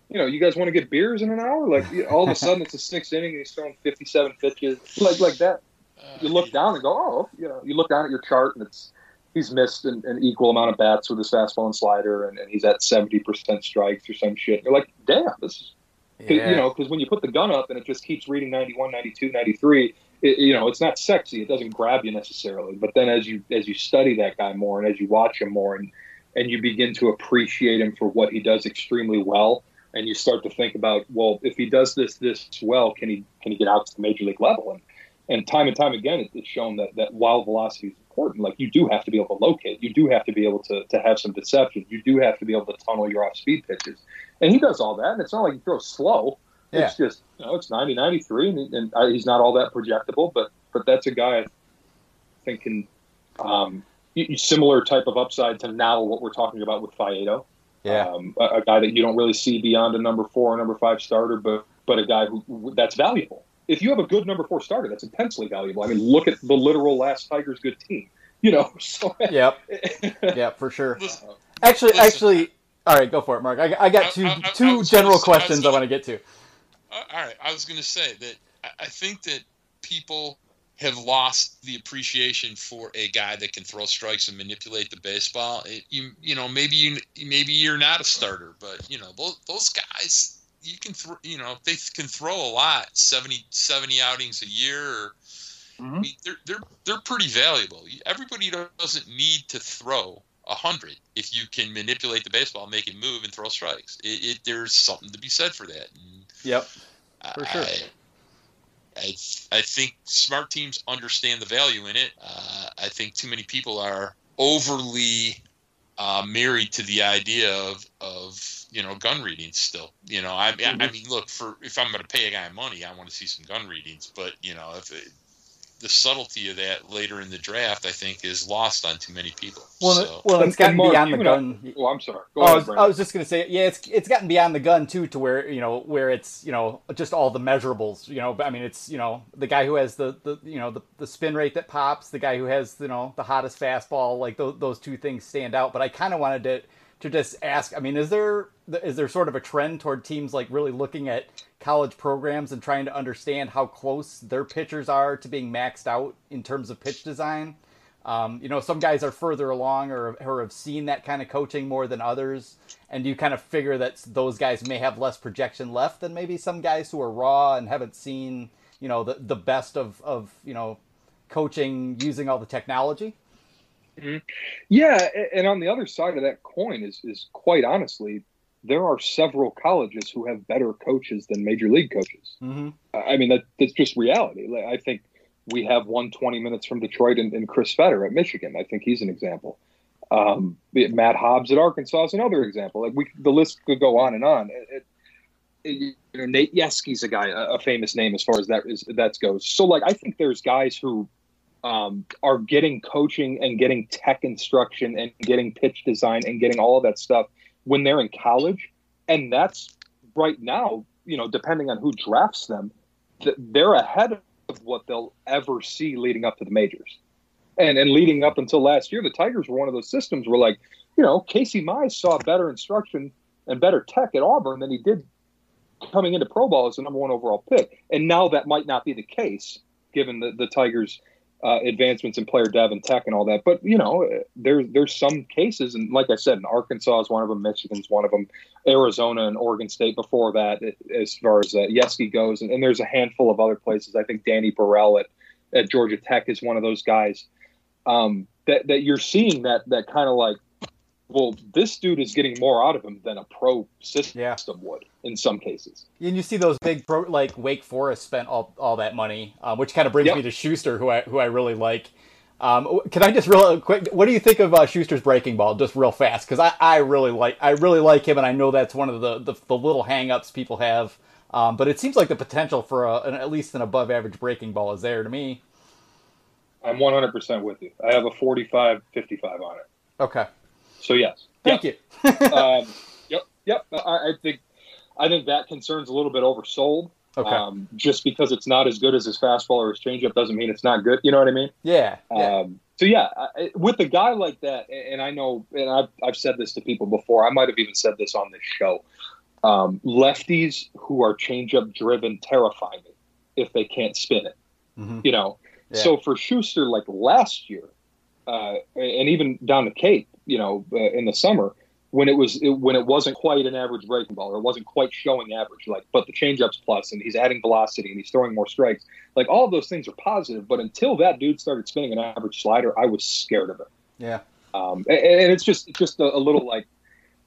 You know, you guys want to get beers in an hour? Like all of a sudden it's a sixth inning and he's throwing 57 pitches, like like that. Uh, you look down and go, oh, you know, you look down at your chart and it's he's missed an, an equal amount of bats with his fastball and slider, and, and he's at 70 percent strikes or some shit. You're like, damn, this is. Yeah. You know, because when you put the gun up and it just keeps reading 91, 92, 93, it, you know, it's not sexy. It doesn't grab you necessarily. But then as you as you study that guy more and as you watch him more and and you begin to appreciate him for what he does extremely well, and you start to think about, well, if he does this this well, can he can he get out to the major league level? And and time and time again, it- it's shown that that wild velocity is important, like you do have to be able to locate, you do have to be able to to have some deception, you do have to be able to tunnel your off speed pitches, and he does all that. And it's not like he throws slow. Yeah. It's just you know it's 90, 93, and, and uh, he's not all that projectable, but but that's a guy I think can um, similar type of upside to now what we're talking about with Faedo. Yeah. Um, a, a guy that you don't really see beyond a number four or number five starter, but but a guy who, who that's valuable. If you have a good number four starter, that's intensely valuable. I mean, look at the literal last Tigers good team. You know, so Yep. Yeah, for sure. Listen, Actually, Listen. actually, all right, go for it, Mark. I, I got two I- I- I two was general gonna say- I questions I want to get to. Uh, all right, I was going to say that I- I think that people have lost the appreciation for a guy that can throw strikes and manipulate the baseball. It, you you know maybe you maybe you're not a starter, but you know those, those guys you can throw you know they can throw a lot 70, 70 outings a year. Or, I mean, they're they're they're pretty valuable. Everybody doesn't need to throw a hundred if you can manipulate the baseball, make it move, and throw strikes. It, it there's something to be said for that. And Yep. For sure. I, I, I think smart teams understand the value in it. Uh, I think too many people are overly uh, married to the idea of, of you know gun readings. Still, you know, I, I, I mm-hmm. mean, look for if I'm going to pay a guy money, I want to see some gun readings. But you know, if it, the subtlety of that later in the draft, I think, is lost on too many people. Well, so, well, it's gotten Mark, beyond the and I- gun. Oh, I'm sorry. Go Oh, I was, Brandon. I was just gonna say, yeah, it's it's gotten beyond the gun too, to where you know where it's you know just all the measurables. You know, I mean, it's you know the guy who has the, the you know the, the spin rate that pops, the guy who has you know the hottest fastball. Like those those two things stand out. But I kind of wanted to to just ask. I mean, is there is there sort of a trend toward teams like really looking at college programs and trying to understand how close their pitchers are to being maxed out in terms of pitch design? Um, you know, some guys are further along or, or have seen that kind of coaching more than others, and you kind of figure that those guys may have less projection left than maybe some guys who are raw and haven't seen, you know, the, the best of, of, you know, coaching using all the technology. Yeah, and on the other side of that coin is is quite honestly, there are several colleges who have better coaches than major league coaches. Mm-hmm. I I mean that that's just reality. Like, I think we have one 20 minutes from Detroit and, and Chris Fetter at Michigan. I think he's an example. Um, Matt Hobbs at Arkansas is another example. Like we, the list could go on and on. It, it, you know, Nate Yeskie's a guy, a, a famous name as far as that is that goes. So like I think there's guys who um, are getting coaching and getting tech instruction and getting pitch design and getting all of that stuff when they're in college, and that's right now. You know, depending on who drafts them, th- they're ahead of what they'll ever see leading up to the majors. And and leading up until last year, the Tigers were one of those systems where like, you know, Casey Mize saw better instruction and better tech at Auburn than he did coming into pro ball as the number one overall pick. And now that might not be the case given the, the Tigers uh, advancements in player dev and tech and all that. But you know, there's there's some cases, and like I said, in Arkansas is one of them, Michigan's one of them, Arizona and Oregon State before that, as far as uh, Yeskie goes, and, and there's a handful of other places. I think Danny Burrell at, at Georgia Tech is one of those guys um, that that you're seeing that that kind of like, well, this dude is getting more out of him than a pro system Yeah. would in some cases. And you see those big pro, like Wake Forest spent all, all that money, um, which kind of brings Yep. me to Shuster, who I who I really like. Um, can I just real quick? What do you think of uh, Shuster's breaking ball, just real fast? Because I, I really like I really like him, and I know that's one of the the, the little hangups people have. Um, but it seems like the potential for a, an, at least an above average breaking ball is there to me. I'm 100% with you. I have a 45 55 on it. Okay, So, yes. thank Yep. you. um, yep, yep. I, I think I think that concern's a little bit oversold. Okay. Um, just because it's not as good as his fastball or his changeup doesn't mean it's not good. You know what I mean? yeah, yeah. Um, so yeah, I, with a guy like that, and I know, and I've, I've said this to people before. I might have even said this on this show. Um, lefties who are changeup driven terrify me if they can't spin it. Mhm. You know, Yeah. so for Shuster, like last year, uh, and even down the Cape, you know, uh, in the summer when it was it, when it wasn't quite an average breaking ball or it wasn't quite showing average, like but the changeup's plus and he's adding velocity and he's throwing more strikes. Like all of those things are positive, but until that dude started spinning an average slider, I was scared of it. Yeah. Um, and, and it's just it's just a, a little like,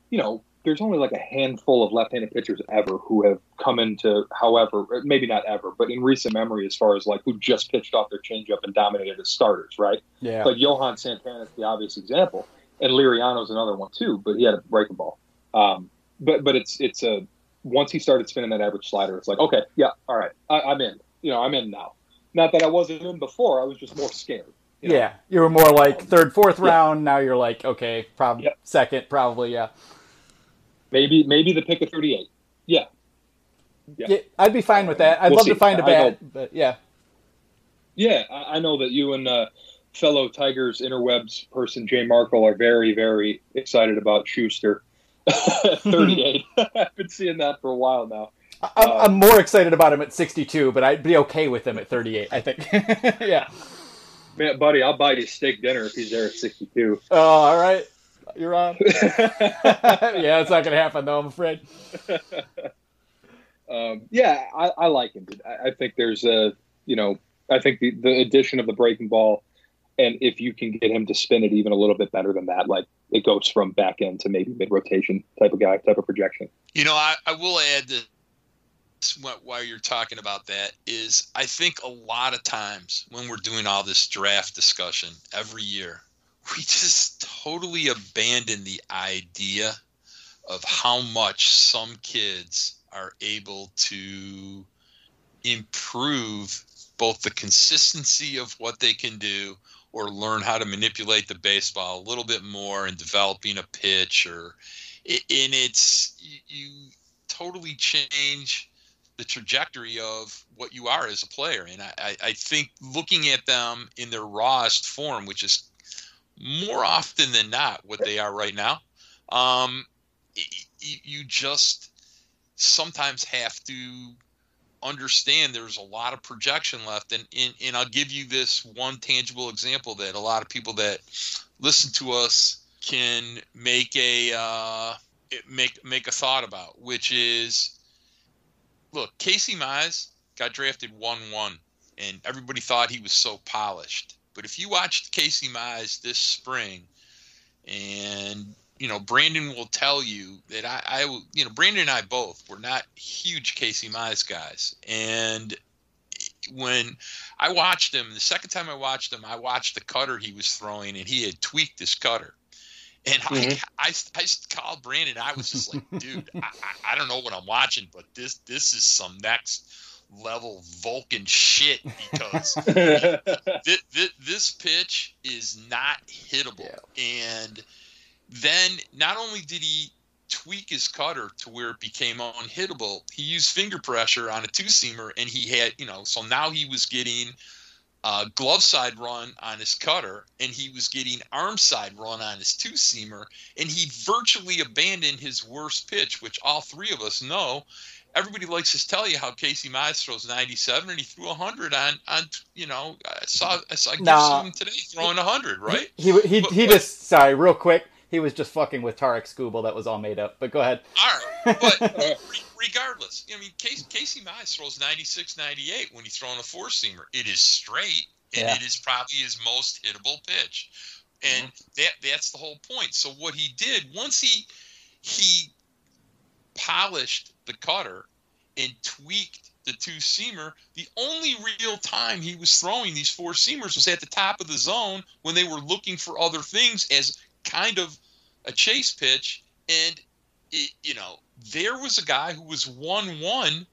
you know, there's only like a handful of left-handed pitchers ever who have come into, however, maybe not ever, but in recent memory, as far as like who just pitched off their changeup and dominated as starters, right? Yeah. Like Johan Santana is the obvious example, and Liriano's another one too, but he had a breaking ball. Um, but but it's it's a once he started spinning that average slider, it's like okay, yeah, all right, I, I'm in. You know, I'm in now. Not that I wasn't in before; I was just more scared. you know? Yeah, you were more like third, fourth Yeah. round. Now you're like, okay, probably second, probably, yeah. Maybe maybe the pick of 38. Yeah. Yeah. yeah. I'd be fine with that. I'd We'll love to find a bat, but yeah, Yeah, I, I know that you and uh, fellow Tigers interwebs person Jay Markle are very, very excited about Shuster. 38. I've been seeing that for a while now. I'm, Uh, I'm more excited about him at 62, but I'd be okay with him at 38. I think. yeah. Man, buddy, I'll buy you steak dinner if he's there at 62. Oh, all right. You're on. yeah, it's not gonna happen though. I'm afraid. um, yeah, I, I like him. I, I think there's a, you know, I think the, the addition of the breaking ball, and if you can get him to spin it even a little bit better than that, like it goes from back end to maybe mid rotation type of guy, type of projection. You know, I, I will add this while you're talking about that is I think a lot of times when we're doing all this draft discussion every year, we just totally abandon the idea of how much some kids are able to improve both the consistency of what they can do or learn how to manipulate the baseball a little bit more in developing a pitch or in it's you, totally change the trajectory of what you are as a player. And I, I- think looking at them in their rawest form which is more often than not what they are right now um, you just sometimes have to understand there's a lot of projection left. And, and and I'll give you this one tangible example that a lot of people that listen to us can make a uh, make make a thought about which is look Casey Mize got drafted 1-1 and everybody thought he was so polished. But if you watched Casey Mize this spring and you know, Brandon will tell you that I, I, you know, Brandon and I both were not huge Casey Mize guys, and when I watched him, the second time I watched him, I watched the cutter he was throwing, and he had tweaked his cutter. And Mhm. I, I, I called Brandon. I was just like, dude, I, I, I don't know what I'm watching, but this this is some next level Vulcan shit because this, this, this pitch is not hittable. And then not only did he tweak his cutter to where it became unhittable, he used finger pressure on a two seamer, and he had, you know, so now he was getting uh, glove side run on his cutter, and he was getting arm side run on his two seamer, and he virtually abandoned his worst pitch, which all three of us know. Everybody likes to tell you how Casey Mize throws 97, and he threw 100 on, on you know, I saw, I saw Nah. Gibson today throwing 100, right? He he But- he but- just sorry, real quick. He was just fucking with Tarik Skubal. That was all made up. But go ahead. All right, but re- regardless, I mean, Casey, Casey Mize throws 96, 98 when he's throwing a four seamer. It is straight, and Yeah. it is probably his most hittable pitch, and mm-hmm. that that's the whole point. So what he did once he he polished the cutter and tweaked the two seamer, the only real time he was throwing these four seamers was at the top of the zone when they were looking for other things as kind of a chase pitch and it, you know, there was a guy who was one one,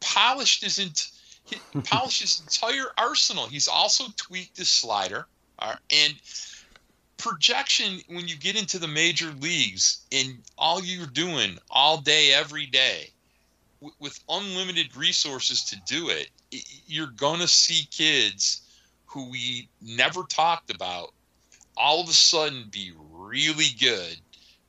polished his ent- polished his entire arsenal. He's also tweaked his slider, uh, and projection when you get into the major leagues and all you're doing all day, every day, w- with unlimited resources to do it, y- you're gonna see kids who we never talked about all of a sudden be really good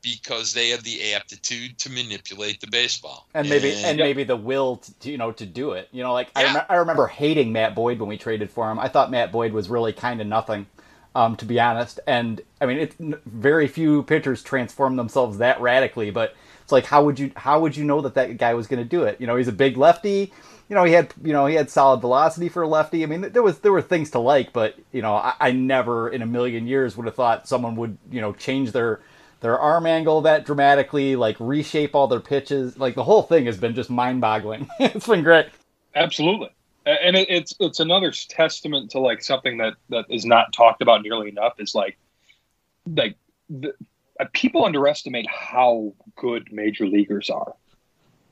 because they have the aptitude to manipulate the baseball. And maybe and, and maybe the will to you know to do it. You know like yeah. I, rem- I remember hating matt boyd when we traded for him. I thought matt boyd was really kind of nothing um, to be honest. And i mean it's very few pitchers transform themselves that radically but it's like how would you how would you know that that guy was going to do it? You know he's a big lefty you know he had you know he had solid velocity for a lefty i mean there was there were things to like but you know i, I never in a million years would have thought someone would you know change their their arm angle that dramatically, like reshape all their pitches. Like the whole thing has been just mind boggling. it's been great. Absolutely. And it, it's it's another testament to like something that that is not talked about nearly enough is like like the, uh, people underestimate how good major leaguers are.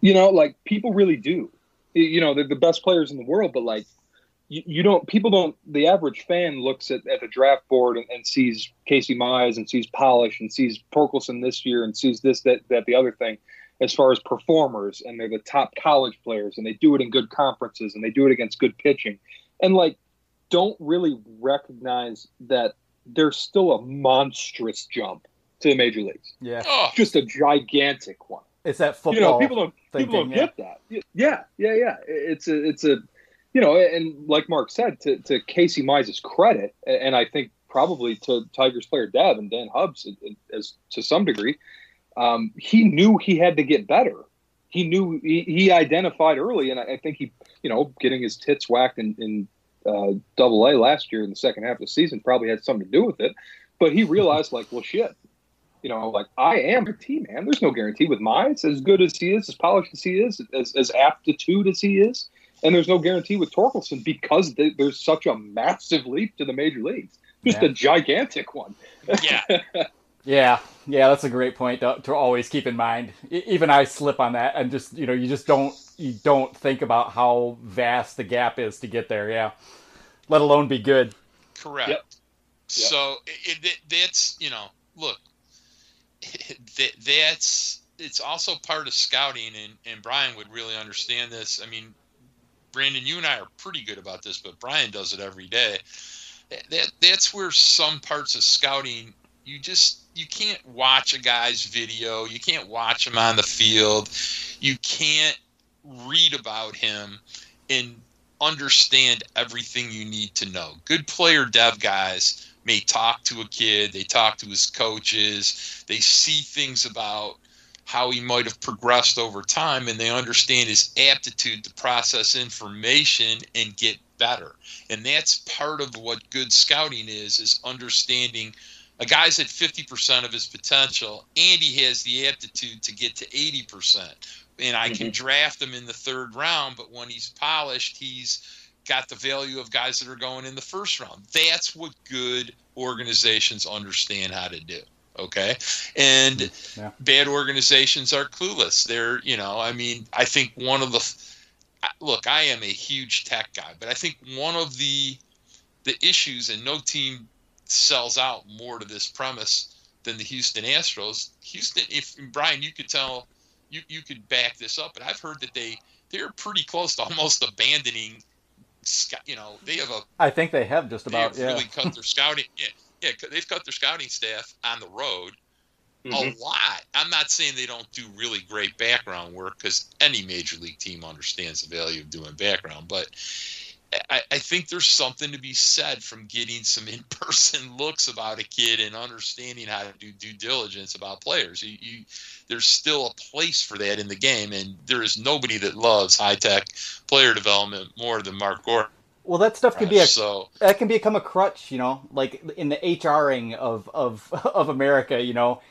You know, like people really do. You know, they're the best players in the world, but like you, you don't people don't the average fan looks at, at the draft board and, and sees Casey Mize and sees Polish and sees Torkelson this year and sees this that that the other thing as far as performers and they're the top college players and they do it in good conferences and they do it against good pitching and like don't really recognize that there's still a monstrous jump to the major leagues. Yeah, just a gigantic one. It's that football. You know, people don't thinking, people don't yeah. get that. Yeah, yeah, yeah. It's a it's a you know, and like Mark said, to, to Casey Mize's credit, and I think probably to Tigers player Dev and Dan Hubbs as to some degree, um, he knew he had to get better. He knew he, he identified early, and I, I, think he, you know, getting his tits whacked in, in uh, Double A last year in the second half of the season probably had something to do with it. But he realized, like, well, shit, you know, like I am a team man. There's no guarantee with Mize, as good as he is, as polished as he is, as, as aptitude as he is. And there's no guarantee with Torkelson because they, there's such a massive leap to the major leagues, just yeah. a gigantic one. Yeah. yeah, yeah, that's a great point to, to always keep in mind. Even I slip on that, and just you know, you just don't you don't think about how vast the gap is to get there. Yeah, let alone be good. Correct. Yep. So it, it, that's you know, look, that, that's it's also part of scouting, and and Brian would really understand this. I mean, Brandon, you and I are pretty good about this, but Brian does it every day. That that's where some parts of scouting you just you can't watch a guy's video, you can't watch him on the field, you can't read about him and understand everything you need to know. Good player dev guys may talk to a kid, they talk to his coaches, they see things about how he might have progressed over time and they understand his aptitude to process information and get better and that's part of what good scouting is is understanding a guy's at 50% of his potential and he has the aptitude to get to 80% and i can mm-hmm. draft him in the third round but when he's polished he's got the value of guys that are going in the first round. That's what good organizations understand how to do okay? And yeah. bad organizations are clueless. They're you know i mean i think one of the look i am a huge tech guy but i think one of the the issues and no team sells out more to this premise than the houston astros. Houston if brian you could tell you you could back this up but i've heard that they they're pretty close to almost abandoning you know they have a i think they have just about have yeah. really cut their scouting yeah yeah, they've cut their scouting staff on the road mm-hmm. a lot. I'm not saying they don't do really great background work because any major league team understands the value of doing background, but. I, I, think there's something to be said from getting some in-person looks about a kid and understanding how to do due diligence about players. You, you, there's still a place for that in the game, and there is nobody that loves high-tech player development more than Mark Gordon. Well, that stuff can be a so, that can become a crutch, you know, like in the HRing of of of America, you know,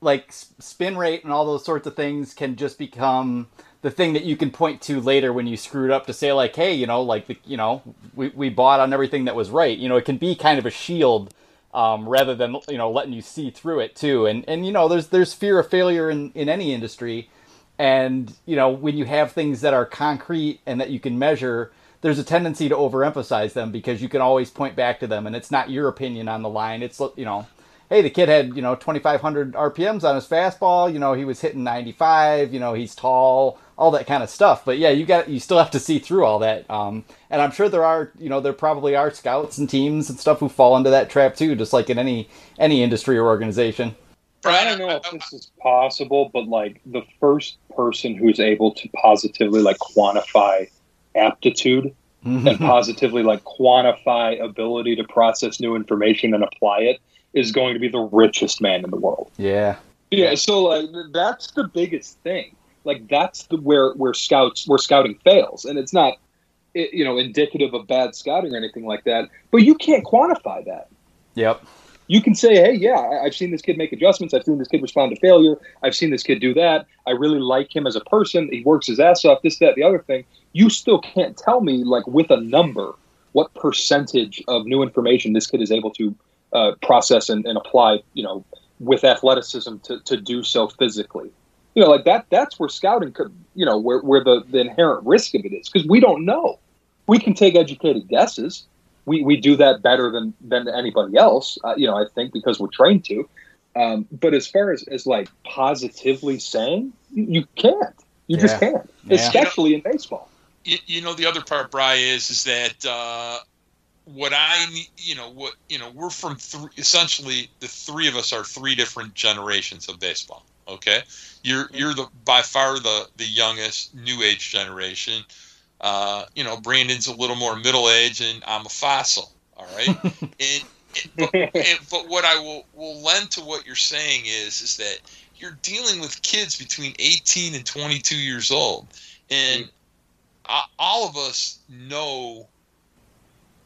like spin rate and all those sorts of things can just become the thing that you can point to later when you screwed up to say like, hey, you know, like the, you know, we we bought on everything that was right. You know, it can be kind of a shield um, rather than you know letting you see through it too. And and you know, there's there's fear of failure in in any industry, and you know when you have things that are concrete and that you can measure there's a tendency to overemphasize them because you can always point back to them and it's not your opinion on the line it's you know hey, the kid had you know 2,500 RPMs on his fastball. You know, he was hitting 95. You know, he's tall, all that kind of stuff. But yeah, you got you still have to see through all that. Um, and I'm sure there are you know there probably are scouts and teams and stuff who fall into that trap too, just like in any any industry or organization. I don't know if this is possible, but like the first person who's able to positively like quantify aptitude and positively like quantify ability to process new information and apply it is going to be the richest man in the world. Yeah. Yeah, so like that's the biggest thing. Like that's the where where scouts where scouting fails, and it's not you know indicative of bad scouting or anything like that. But you can't quantify that. Yep. You can say, hey, yeah, I've seen this kid make adjustments. I've seen this kid respond to failure. I've seen this kid do that. I really like him as a person. He works his ass off. This, that, the other thing. You still can't tell me like with a number what percentage of new information this kid is able to uh, process and, and apply. You know, with athleticism to, to do so physically. You know, like that. That's where scouting could. You know, where where the the inherent risk of it is because we don't know. We can take educated guesses. We, we do that better than than anybody else. Uh, you know, I think because we're trained to. Um, but as far as, as like positively saying, you, you can't. You just can't, Yeah. especially in baseball. you, you know the other part, Bry, is is that uh, what I you know what you know we're from three essentially the three of us are three different generations of baseball. Okay, you're you're the by far the the youngest new age generation. Uh, you know, Brandon's a little more middle age, and I'm a fossil. All right, and, and- but, and, but what I will will lend to what you're saying is is that you're dealing with kids between 18 and 22 years old, and a- all of us know,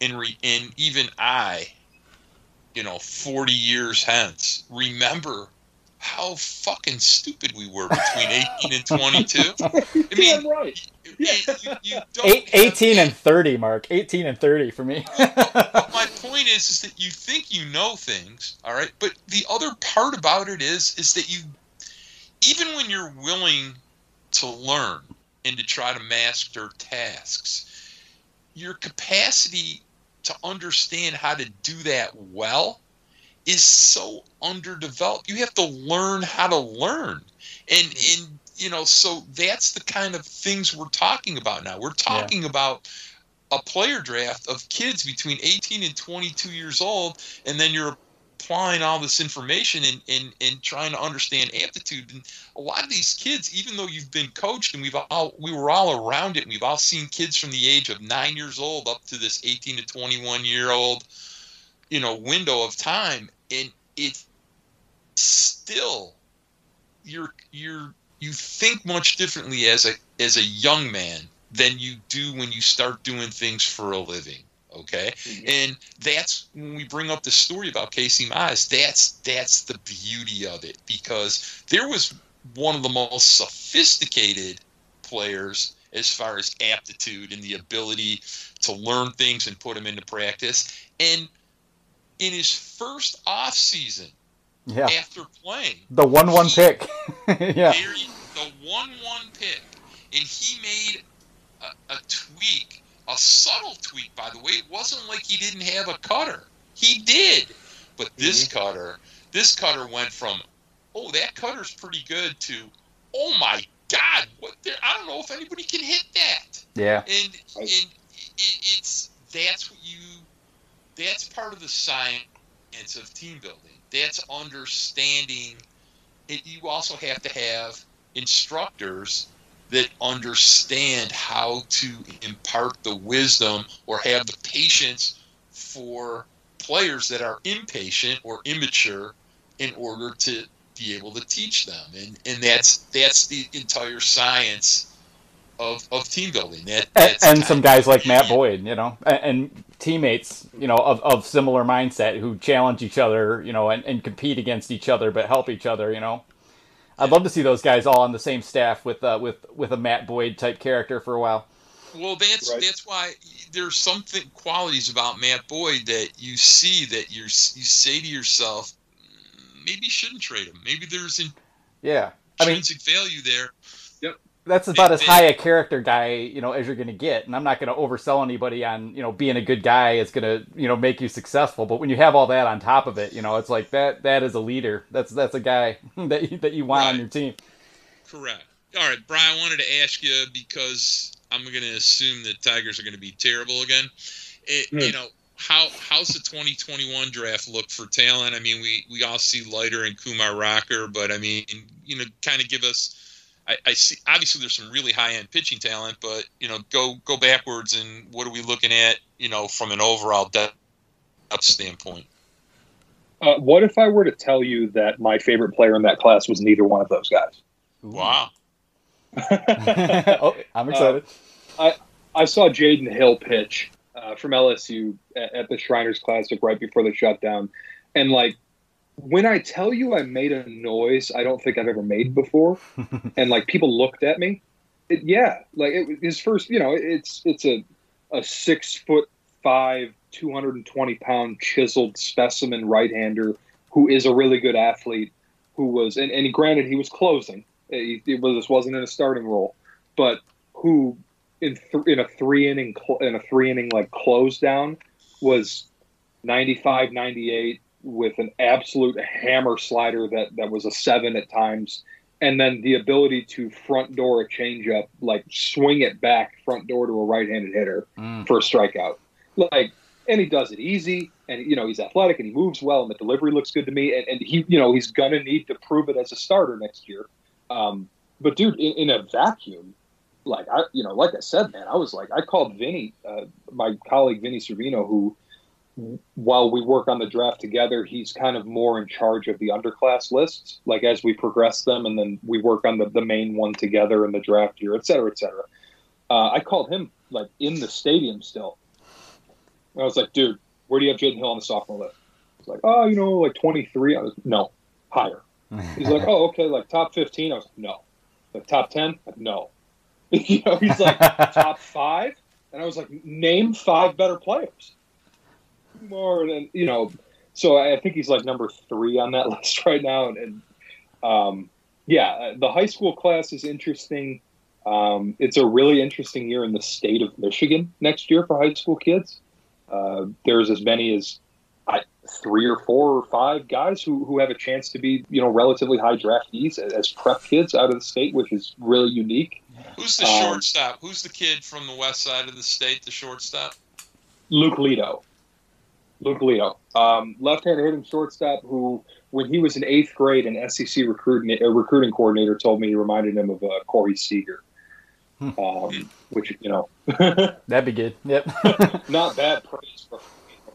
and re, and even I, you know, 40 years hence, remember how fucking stupid we were between 18 and 22. I mean, right. you, you Eight, have 18 and 30, Mark. 18 and 30 for me. my point is is that you think you know things all right but the other part about it is is that you even when you're willing to learn and to try to master tasks your capacity to understand how to do that well is so underdeveloped. You have to learn how to learn. And mm-hmm. and you know so that's the kind of things we're talking about now. We're talking about a player draft of kids between 18 and 22 years old, and then you're applying all this information and, and, and trying to understand aptitude. And a lot of these kids, even though you've been coached and we've all we were all around it, and we've all seen kids from the age of nine years old up to this 18 to 21 year old, you know, window of time, and it still you're you're you think much differently as a as a young man than you do when you start doing things for a living okay and that's when we bring up the story about casey mize that's that's the beauty of it because there was one of the most sophisticated players as far as aptitude and the ability to learn things and put them into practice and in his first off season yeah. after playing The 1 1 pick. yeah. the one one pick, and he made a, a tweak, a subtle tweak, by the way. It wasn't like he didn't have a cutter. He did, but this mm-hmm. cutter, this cutter went from, oh, that cutter's pretty good to, oh my God, what? There, I don't know if anybody can hit that. Yeah. And and it, it's that's what you, that's part of the science of team building. That's understanding. It, you also have to have instructors that understand how to impart the wisdom or have the patience for players that are impatient or immature in order to be able to teach them and and that's that's the entire science of, of team building that And, that's and some guys like Matt Boyd, you know, and, and teammates, you know, of, of similar mindset who challenge each other, you know, and, and compete against each other, but help each other, you know. I'd love to see those guys all on the same staff with uh, with with a Matt Boyd type character for a while. Well, that's that's why there's something qualities about Matt Boyd that you see that you you say to yourself, "Mm, maybe you shouldn't trade him. Maybe there's Yeah, I mean, intrinsic value there. Yep. that's about as high a character guy, you know, as you're going to get. And I'm not going to oversell anybody on, you know, being a good guy is going to, you know, make you successful. But when you have all that on top of it, you know, it's like that that is a leader. That's that's a guy that you, that you want Right. on your team. Correct. All right, Brian, I wanted to ask you because I'm going to assume that Tigers are going to be terrible again. It, Hmm. You know, how how's the 2021 draft look for talent? I mean, we we all see Leiter and Kumar Rocker, but I mean, you know, kind of give us. I, I see. Obviously, there's some really high end pitching talent, but you know, go go backwards and what are we looking at? You know, from an overall depth standpoint. Uh, what if I were to tell you that my favorite player in that class was neither one of those guys? Wow. oh, I'm excited. I I saw Jaden Hill pitch uh, from LSU at, at the Shriners Classic right before the shutdown, and like when I tell you I made a noise I don't think I've ever made before, and like people looked at me, it, yeah, like it, was his first, you know, it's it's a a six foot five, two hundred and twenty pound chiseled specimen right hander who is a really good athlete. Who was and, and granted he was closing. It, it was this wasn't in a starting role, but who in th- in a three inning cl- in a three inning like close down was 95 98 with an absolute hammer slider that that was a 7 at times. And then the ability to front door a changeup like swing it back front door to a right-handed hitter Mm. for a strikeout. Like and he does it easy and you know he's athletic and he moves well and the delivery looks good to me and, and he you know he's gonna need to prove it as a starter next year. Um, but dude in, in a vacuum like I, you know, like I said, man, I was like, I called Vinny, uh, my colleague Vinny Cervino, who, while we work on the draft together, he's kind of more in charge of the underclass lists. Like as we progress them, and then we work on the, the main one together in the draft year, et cetera, et cetera. Uh, I called him like in the stadium still. I was like, dude, where do you have Jaden Hill on the sophomore list? He's like, oh, you know, like 23. I was no, higher. He's like, oh, okay, like top 15. I was like, no. Like top 10? Like, no. you know, he's like top five, and I was like, name five better players. More than you know, so I think he's like number three on that list right now, and, and um, yeah, the high school class is interesting. Um, it's a really interesting year in the state of Michigan next year for high school kids. Uh, there's as many as I, three or four or five guys who, who have a chance to be, you know, relatively high draftees as, as prep kids out of the state, which is really unique. Who's the Um, shortstop? Who's the kid from the west side of the state? The shortstop. Luke Leto. Luke Leto, um, left-handed hitting shortstop, who, when he was in eighth grade, an SEC recruiting uh, recruiting coordinator told me he reminded him of uh, Corey Seager, um, which you know, That'd be good. Yep. not bad praise for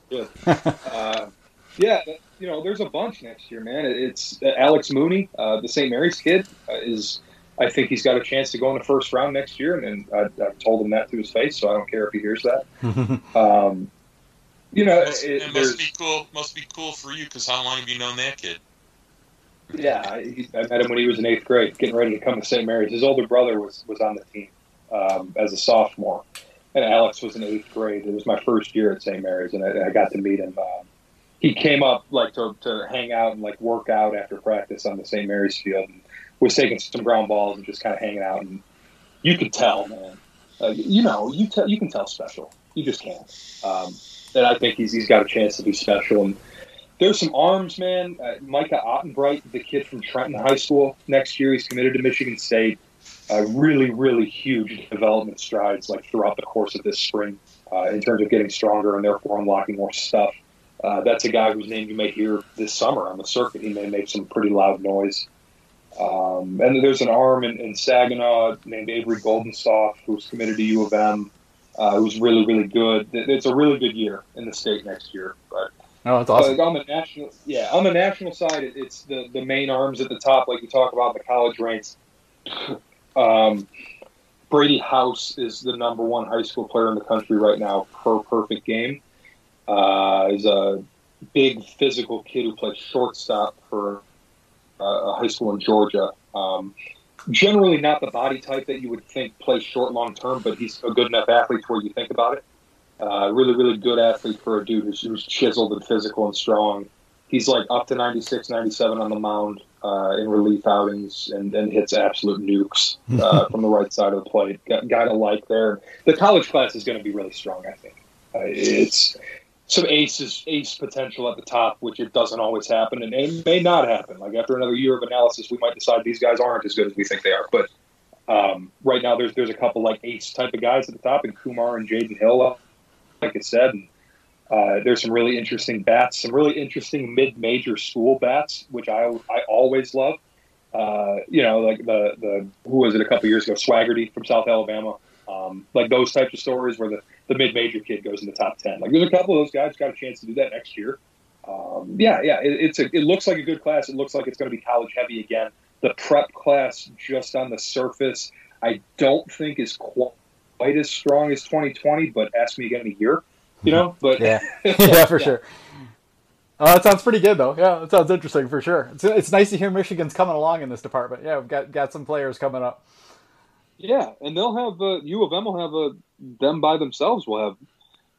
good. Uh, yeah, you know, there's a bunch next year, man. It's uh, Alex Mooney, uh, the St. Mary's kid, uh, is. I think he's got a chance to go in the first round next year, and, and I, I've told him that to his face, so I don't care if he hears that. Um, you know, Must, it, it must be cool. Must be cool for you because how long have you known that kid? Yeah, I, he- I met him when he was in eighth grade, getting ready to come to St. Mary's. His older brother was was on the team um, as a sophomore, and Alex was in eighth grade. It was my first year at St. Mary's, and I, I got to meet him. Um, he came up like to, to hang out and like work out after practice on the St. Mary's field, and was taking some ground balls and just kind of hanging out. And you could tell, man. Uh, you know, you tell you can tell special. You just can't. Um, and I think he's he's got a chance to be special. And there's some arms, man. Uh, Micah Ottenbreit, the kid from Trenton High School, next year he's committed to Michigan State. Uh, really, really huge development strides like throughout the course of this spring uh, in terms of getting stronger and therefore unlocking more stuff. Uh, that's a guy whose name you may hear this summer on the circuit. He may make some pretty loud noise. Um, and there's an arm in, in Saginaw named Avery Goldensoft who's committed to U of M, uh, who's really, really good. It's a really good year in the state next year. But Oh, that's awesome. like on the national, yeah, on the national side, it's the the main arms at the top, like you talk about in the college ranks. Um, Brady House is the number one high school player in the country right now per perfect game. Uh, is a big physical kid who plays shortstop for uh, a high school in Georgia. Um, generally, not the body type that you would think plays short long term, but he's a good enough athlete to where you think about it. Uh, really, really good athlete for a dude who's, who's chiseled and physical and strong. he's like up to 96, 97 on the mound uh, in relief outings and, and hits absolute nukes uh, from the right side of the plate. Got, guy to like there. The college class is going to be really strong, I think. Uh, it's some aces, ace potential at the top, which it doesn't always happen, and it may not happen. Like after another year of analysis, we might decide these guys aren't as good as we think they are. But um, right now, there's there's a couple like ace type of guys at the top, and Kumar and Jaden Hill, like I said, and uh, there's some really interesting bats, some really interesting mid-major school bats, which I I always love. Uh, you know, like the the who was it a couple years ago, Swaggerty from South Alabama, um, like those types of stories where the the mid-major kid goes in the top ten. Like there's a couple of those guys got a chance to do that next year. Um, yeah, yeah, it, it's a, it looks like a good class. It looks like it's going to be college heavy again. The prep class, just on the surface, I don't think is quite as strong as 2020. But ask me again in a year, you know. But yeah, yeah, for yeah. sure. Oh, that sounds pretty good though. Yeah, that sounds interesting for sure. It's, it's nice to hear Michigan's coming along in this department. Yeah, we've got got some players coming up. Yeah, and they'll have uh, U of M will have a them by themselves. Will have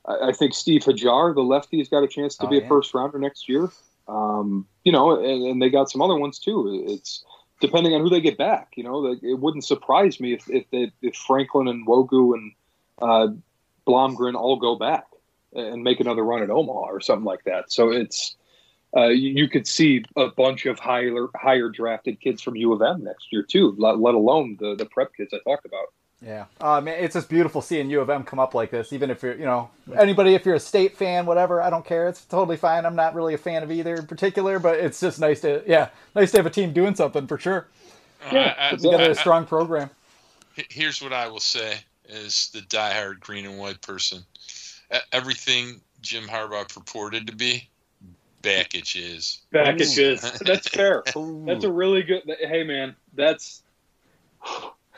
I, I think Steve Hajjar, the lefty, has got a chance to oh, be yeah. a first rounder next year. Um, you know, and, and, they got some other ones too. It's depending on who they get back. You know, it wouldn't surprise me if if, they, if Franklin and Nwogu and uh, Blomgren all go back and make another run at Omaha or something like that. So it's uh, you, you, could see a bunch of higher higher drafted kids from U of M next year too. Let, let alone the the prep kids I talked about. Yeah, uh, man, it's just beautiful seeing U of M come up like this. Even if you're, you know, anybody, if you're a state fan, whatever, I don't care. It's totally fine. I'm not really a fan of either in particular, but it's just nice to, yeah, nice to have a team doing something for sure. Yeah, uh, put together I, I, a strong program. Here's what I will say: is the diehard green and white person. Everything Jim Harbaugh purported to be, Bakich is. Bakich is. That's fair. That's a really good. Hey, man, that's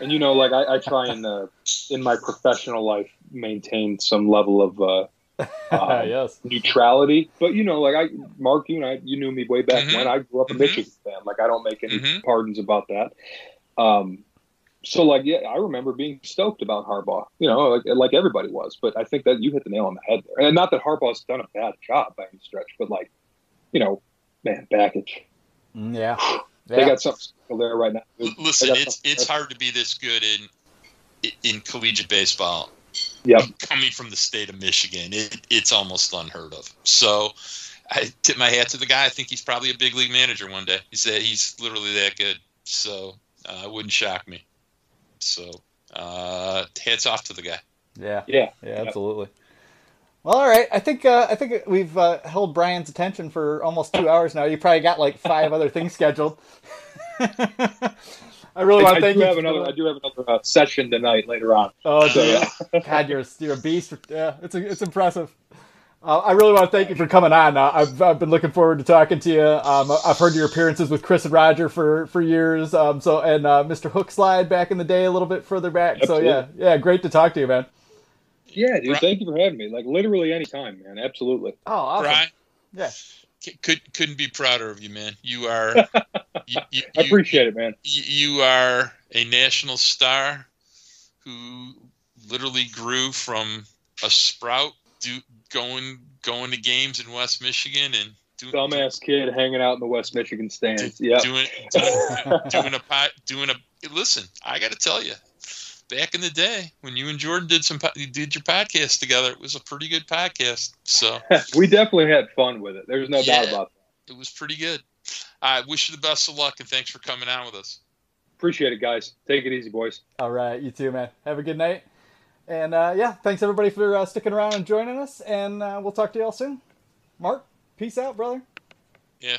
and you know, like I, I try and uh, in my professional life maintain some level of uh, uh, yes. neutrality. But you know, like I, Mark, you and I, you knew me way back mm-hmm. when I grew up a mm-hmm. Michigan fan. Like I don't make any mm-hmm. pardons about that. Um, so like, yeah, I remember being stoked about Harbaugh. You know, like like everybody was. But I think that you hit the nail on the head there. And not that Harbaugh's done a bad job by any stretch, but like, you know, man, Bakich. Mm, yeah. They got something there right now. Listen, it's it's hard to be this good in in collegiate baseball. Yeah, coming from the state of Michigan, it, it's almost unheard of. So, I tip my hat to the guy. I think he's probably a big league manager one day. He's he's literally that good. So, uh, it wouldn't shock me. So, uh, hats off to the guy. Yeah, yeah, yeah, absolutely. Well, all right. I think uh, I think we've uh, held Brian's attention for almost two hours now. You probably got like five other things scheduled. I really want to thank you. Have another, I do have another uh, session tonight later on. Oh, so, yeah. God, you're you're a beast. Yeah, it's a, it's impressive. Uh, I really want to thank you for coming on. Uh, I've, I've been looking forward to talking to you. Um, I've heard your appearances with Chris and Roger for, for years. Um, so and uh, Mr. Hookslide back in the day, a little bit further back. Absolutely. So yeah, yeah, great to talk to you, man. Yeah, dude. Thank you for having me. Like literally anytime, man. Absolutely. Oh, awesome. Brian, yeah. Could couldn't be prouder of you, man. You are. you, you, I appreciate it, man. You are a national star who literally grew from a sprout, do, going going to games in West Michigan and doing, dumbass kid hanging out in the West Michigan stands. yeah, doing doing, doing a pot, doing a. Listen, I got to tell you, back in the day when you and Jordan did some you did your podcast together, it was a pretty good podcast. So we definitely had fun with it. There's no yeah, doubt about that. It was pretty good. I wish you the best of luck and thanks for coming out with us. Appreciate it, guys. Take it easy, boys. All right, you too, man. Have a good night. And uh, yeah, thanks everybody for uh, sticking around and joining us. And uh, we'll talk to you all soon. Mark, peace out, brother. Yeah.